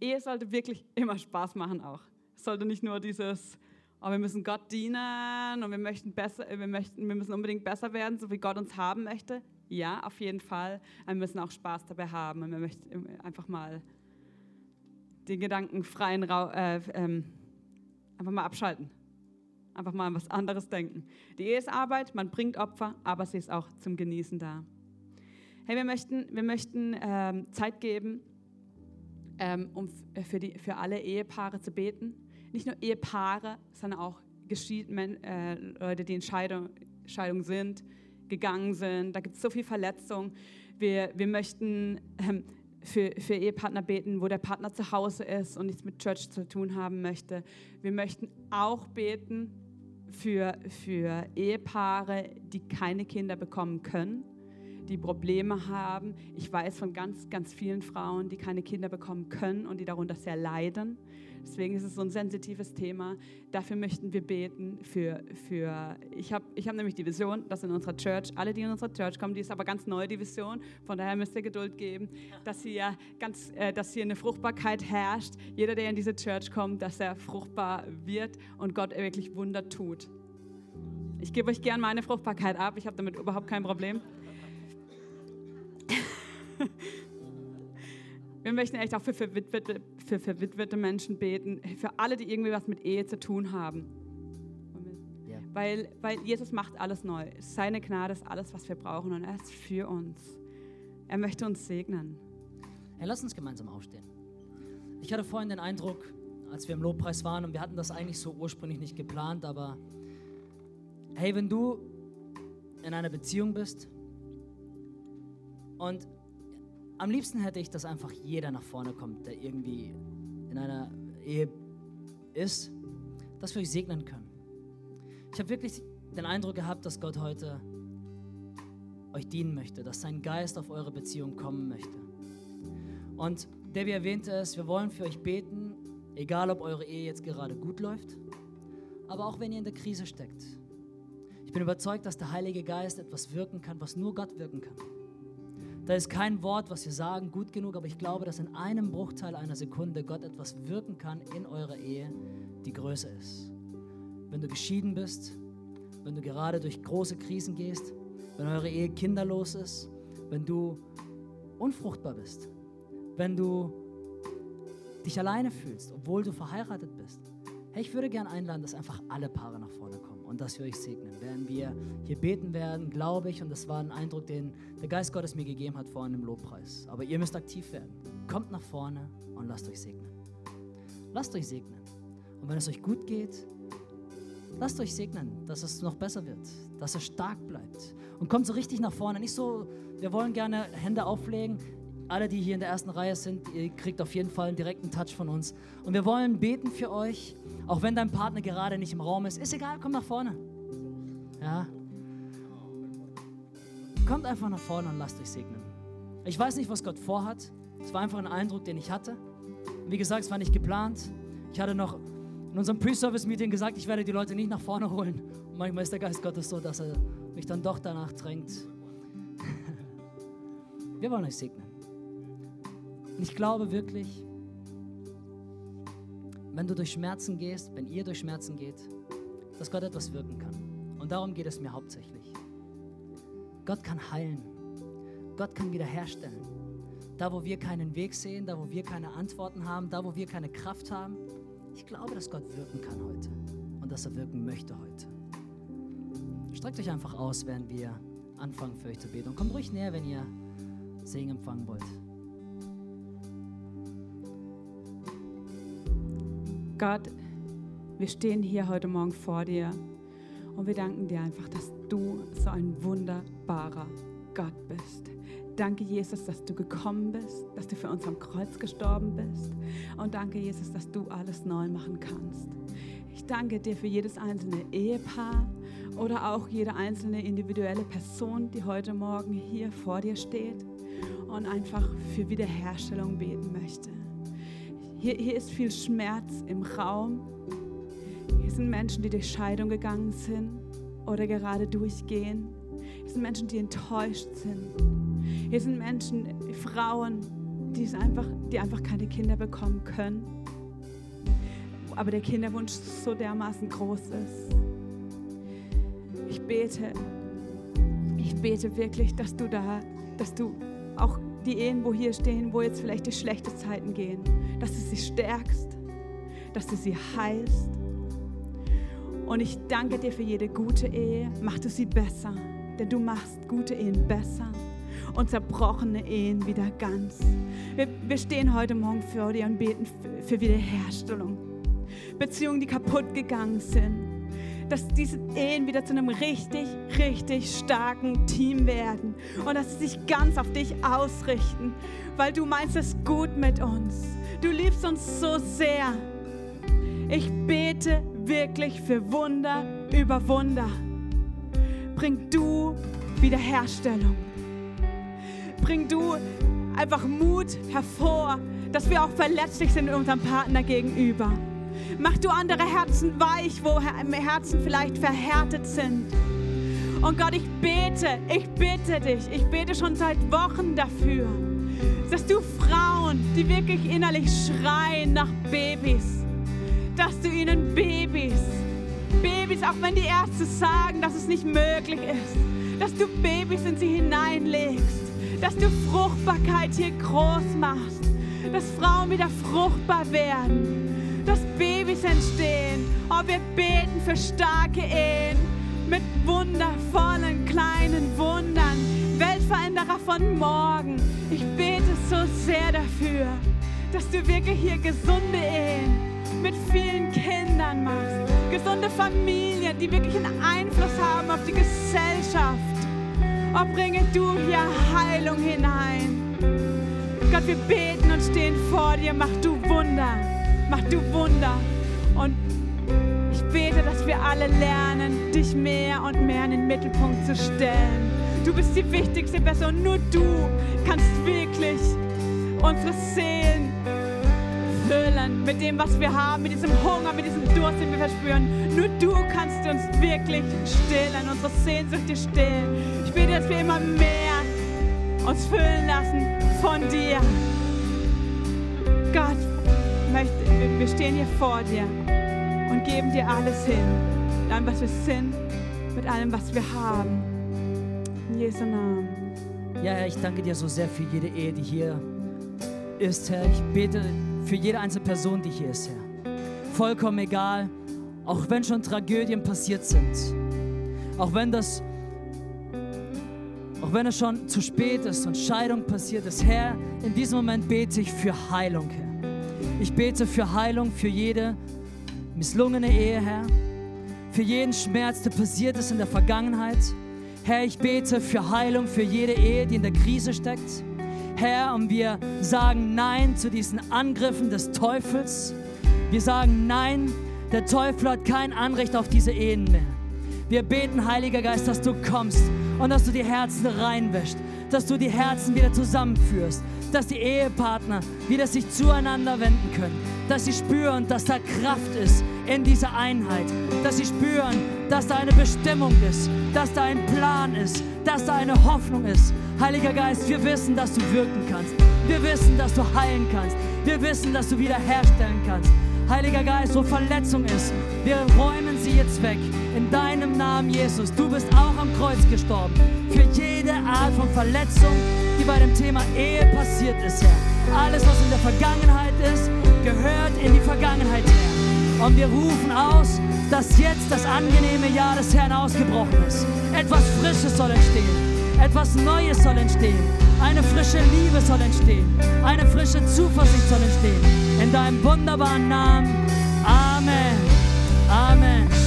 Ehe sollte wirklich immer Spaß machen auch. Es sollte nicht nur dieses, oh, wir müssen Gott dienen und wir möchten, besser, wir, möchten, wir müssen unbedingt besser werden, so wie Gott uns haben möchte. Ja, auf jeden Fall. wir müssen auch Spaß dabei haben und wir möchten einfach mal den Gedanken freien Raum, äh, ähm, einfach mal abschalten. Einfach mal an was anderes denken. Die Ehe ist Arbeit, man bringt Opfer, aber sie ist auch zum Genießen da. Hey, wir möchten, wir möchten ähm, Zeit geben, ähm, um für, die, für alle Ehepaare zu beten nicht nur Ehepaare, sondern auch äh, Leute, die in Scheidung, Scheidung sind, gegangen sind. Da gibt es so viel Verletzung. Wir, wir möchten ähm, für, für Ehepartner beten, wo der Partner zu Hause ist und nichts mit Church zu tun haben möchte. Wir möchten auch beten für, für Ehepaare, die keine Kinder bekommen können, die Probleme haben. Ich weiß von ganz, ganz vielen Frauen, die keine Kinder bekommen können und die darunter sehr leiden. Deswegen ist es so ein sensitives Thema. Dafür möchten wir beten. Für, für, ich habe ich hab nämlich die Vision, dass in unserer Church, alle, die in unserer Church kommen, die ist aber ganz neu, die Vision. Von daher müsst ihr Geduld geben, dass hier, ganz, äh, dass hier eine Fruchtbarkeit herrscht. Jeder, der in diese Church kommt, dass er fruchtbar wird und Gott wirklich Wunder tut. Ich gebe euch gern meine Fruchtbarkeit ab. Ich habe damit überhaupt kein Problem. Wir möchten echt auch für verwitwete, für verwitwete Menschen beten, für alle, die irgendwie was mit Ehe zu tun haben. Ja. Weil, weil Jesus macht alles neu. Seine Gnade ist alles, was wir brauchen und er ist für uns. Er möchte uns segnen. Hey, lass uns gemeinsam aufstehen. Ich hatte vorhin den Eindruck, als wir im Lobpreis waren und wir hatten das eigentlich so ursprünglich nicht geplant, aber hey, wenn du in einer Beziehung bist und am liebsten hätte ich, dass einfach jeder nach vorne kommt, der irgendwie in einer Ehe ist, dass wir euch segnen können. Ich habe wirklich den Eindruck gehabt, dass Gott heute euch dienen möchte, dass sein Geist auf eure Beziehung kommen möchte. Und Debbie erwähnte es, wir wollen für euch beten, egal ob eure Ehe jetzt gerade gut läuft, aber auch wenn ihr in der Krise steckt. Ich bin überzeugt, dass der Heilige Geist etwas wirken kann, was nur Gott wirken kann. Da ist kein Wort, was wir sagen, gut genug, aber ich glaube, dass in einem Bruchteil einer Sekunde Gott etwas wirken kann in eurer Ehe, die größer ist. Wenn du geschieden bist, wenn du gerade durch große Krisen gehst, wenn eure Ehe kinderlos ist, wenn du unfruchtbar bist, wenn du dich alleine fühlst, obwohl du verheiratet bist. Hey, ich würde gerne einladen, dass einfach alle Paare nach vorne kommen und dass wir euch segnen. Während wir hier beten werden, glaube ich, und das war ein Eindruck, den der Geist Gottes mir gegeben hat vorhin im Lobpreis. Aber ihr müsst aktiv werden. Kommt nach vorne und lasst euch segnen. Lasst euch segnen. Und wenn es euch gut geht, lasst euch segnen, dass es noch besser wird, dass er stark bleibt. Und kommt so richtig nach vorne. Nicht so, wir wollen gerne Hände auflegen. Alle, die hier in der ersten Reihe sind, ihr kriegt auf jeden Fall einen direkten Touch von uns. Und wir wollen beten für euch, auch wenn dein Partner gerade nicht im Raum ist. Ist egal, komm nach vorne. Ja. Kommt einfach nach vorne und lasst euch segnen. Ich weiß nicht, was Gott vorhat. Es war einfach ein Eindruck, den ich hatte. Wie gesagt, es war nicht geplant. Ich hatte noch in unserem Pre-Service-Meeting gesagt, ich werde die Leute nicht nach vorne holen. Und manchmal ist der Geist Gottes so, dass er mich dann doch danach drängt. Wir wollen euch segnen. Und ich glaube wirklich, wenn du durch Schmerzen gehst, wenn ihr durch Schmerzen geht, dass Gott etwas wirken kann. Und darum geht es mir hauptsächlich. Gott kann heilen. Gott kann wiederherstellen. Da, wo wir keinen Weg sehen, da, wo wir keine Antworten haben, da, wo wir keine Kraft haben. Ich glaube, dass Gott wirken kann heute und dass er wirken möchte heute. Streckt euch einfach aus, während wir anfangen für euch zu beten. Und kommt ruhig näher, wenn ihr Segen empfangen wollt. Gott, wir stehen hier heute Morgen vor dir und wir danken dir einfach, dass du so ein wunderbarer Gott bist. Danke, Jesus, dass du gekommen bist, dass du für uns am Kreuz gestorben bist. Und danke, Jesus, dass du alles neu machen kannst. Ich danke dir für jedes einzelne Ehepaar oder auch jede einzelne individuelle Person, die heute Morgen hier vor dir steht und einfach für Wiederherstellung beten möchte. Hier, hier ist viel Schmerz im Raum. Hier sind Menschen, die durch Scheidung gegangen sind oder gerade durchgehen. Hier sind Menschen, die enttäuscht sind. Hier sind Menschen, Frauen, die, es einfach, die einfach keine Kinder bekommen können. Aber der Kinderwunsch so dermaßen groß ist. Ich bete, ich bete wirklich, dass du da, dass du auch die Ehen, wo hier stehen, wo jetzt vielleicht die schlechten Zeiten gehen, dass du sie stärkst, dass du sie heilst. Und ich danke dir für jede gute Ehe. Mach du sie besser, denn du machst gute Ehen besser und zerbrochene Ehen wieder ganz. Wir, wir stehen heute Morgen vor dir und beten für, für Wiederherstellung. Beziehungen, die kaputt gegangen sind dass diese Ehen wieder zu einem richtig, richtig starken Team werden und dass sie sich ganz auf dich ausrichten, weil du meinst es gut mit uns. Du liebst uns so sehr. Ich bete wirklich für Wunder über Wunder. Bring du Wiederherstellung. Bring du einfach Mut hervor, dass wir auch verletzlich sind unserem Partner gegenüber. Mach du andere Herzen weich, wo Herzen vielleicht verhärtet sind. Und Gott, ich bete, ich bitte dich, ich bete schon seit Wochen dafür, dass du Frauen, die wirklich innerlich schreien nach Babys, dass du ihnen Babys, Babys, auch wenn die Ärzte sagen, dass es nicht möglich ist, dass du Babys in sie hineinlegst, dass du Fruchtbarkeit hier groß machst, dass Frauen wieder fruchtbar werden dass Babys entstehen. Oh, wir beten für starke Ehen mit wundervollen kleinen Wundern. Weltveränderer von morgen. Ich bete so sehr dafür, dass du wirklich hier gesunde Ehen mit vielen Kindern machst. Gesunde Familien, die wirklich einen Einfluss haben auf die Gesellschaft. Oh, bringe du hier Heilung hinein. Gott, wir beten und stehen vor dir. Mach du Wunder mach du Wunder. Und ich bete, dass wir alle lernen, dich mehr und mehr in den Mittelpunkt zu stellen. Du bist die wichtigste Person. Nur du kannst wirklich unsere Seelen füllen mit dem, was wir haben, mit diesem Hunger, mit diesem Durst, den wir verspüren. Nur du kannst uns wirklich stillen, unsere Sehnsüchte stillen. Ich bete, dass wir immer mehr uns füllen lassen von dir. Gott, möchte, wir stehen hier vor dir und geben dir alles hin. Mit allem, was wir sind, mit allem, was wir haben. In Jesu Namen. Ja, Herr, ich danke dir so sehr für jede Ehe, die hier ist, Herr. Ich bete für jede einzelne Person, die hier ist, Herr. Vollkommen egal, Auch wenn schon Tragödien passiert sind. Auch wenn das auch wenn es schon zu spät ist und Scheidung passiert ist, Herr, in diesem Moment bete ich für Heilung, Herr. Ich bete für Heilung für jede misslungene Ehe, Herr. Für jeden Schmerz, der passiert ist in der Vergangenheit. Herr, ich bete für Heilung für jede Ehe, die in der Krise steckt. Herr, und wir sagen Nein zu diesen Angriffen des Teufels. Wir sagen Nein, der Teufel hat kein Anrecht auf diese Ehen mehr. Wir beten, Heiliger Geist, dass du kommst und dass du die Herzen reinwäscht, dass du die Herzen wieder zusammenführst, dass die Ehepartner wieder sich zueinander wenden können, dass sie spüren, dass da Kraft ist in dieser Einheit, dass sie spüren, dass da eine Bestimmung ist, dass da ein Plan ist, dass da eine Hoffnung ist. Heiliger Geist, wir wissen, dass du wirken kannst. Wir wissen, dass du heilen kannst. Wir wissen, dass du wiederherstellen kannst. Heiliger Geist, wo Verletzung ist, wir räumen sie jetzt weg. In deinem Namen, Jesus. Du bist auch am Kreuz gestorben. Für jede Art von Verletzung, die bei dem Thema Ehe passiert ist, Herr. Alles, was in der Vergangenheit ist, gehört in die Vergangenheit, Herr. Und wir rufen aus, dass jetzt das angenehme Jahr des Herrn ausgebrochen ist. Etwas Frisches soll entstehen. Etwas Neues soll entstehen. Eine frische Liebe soll entstehen. Eine frische Zuversicht soll entstehen. In deinem wunderbaren Namen. Amen. Amen.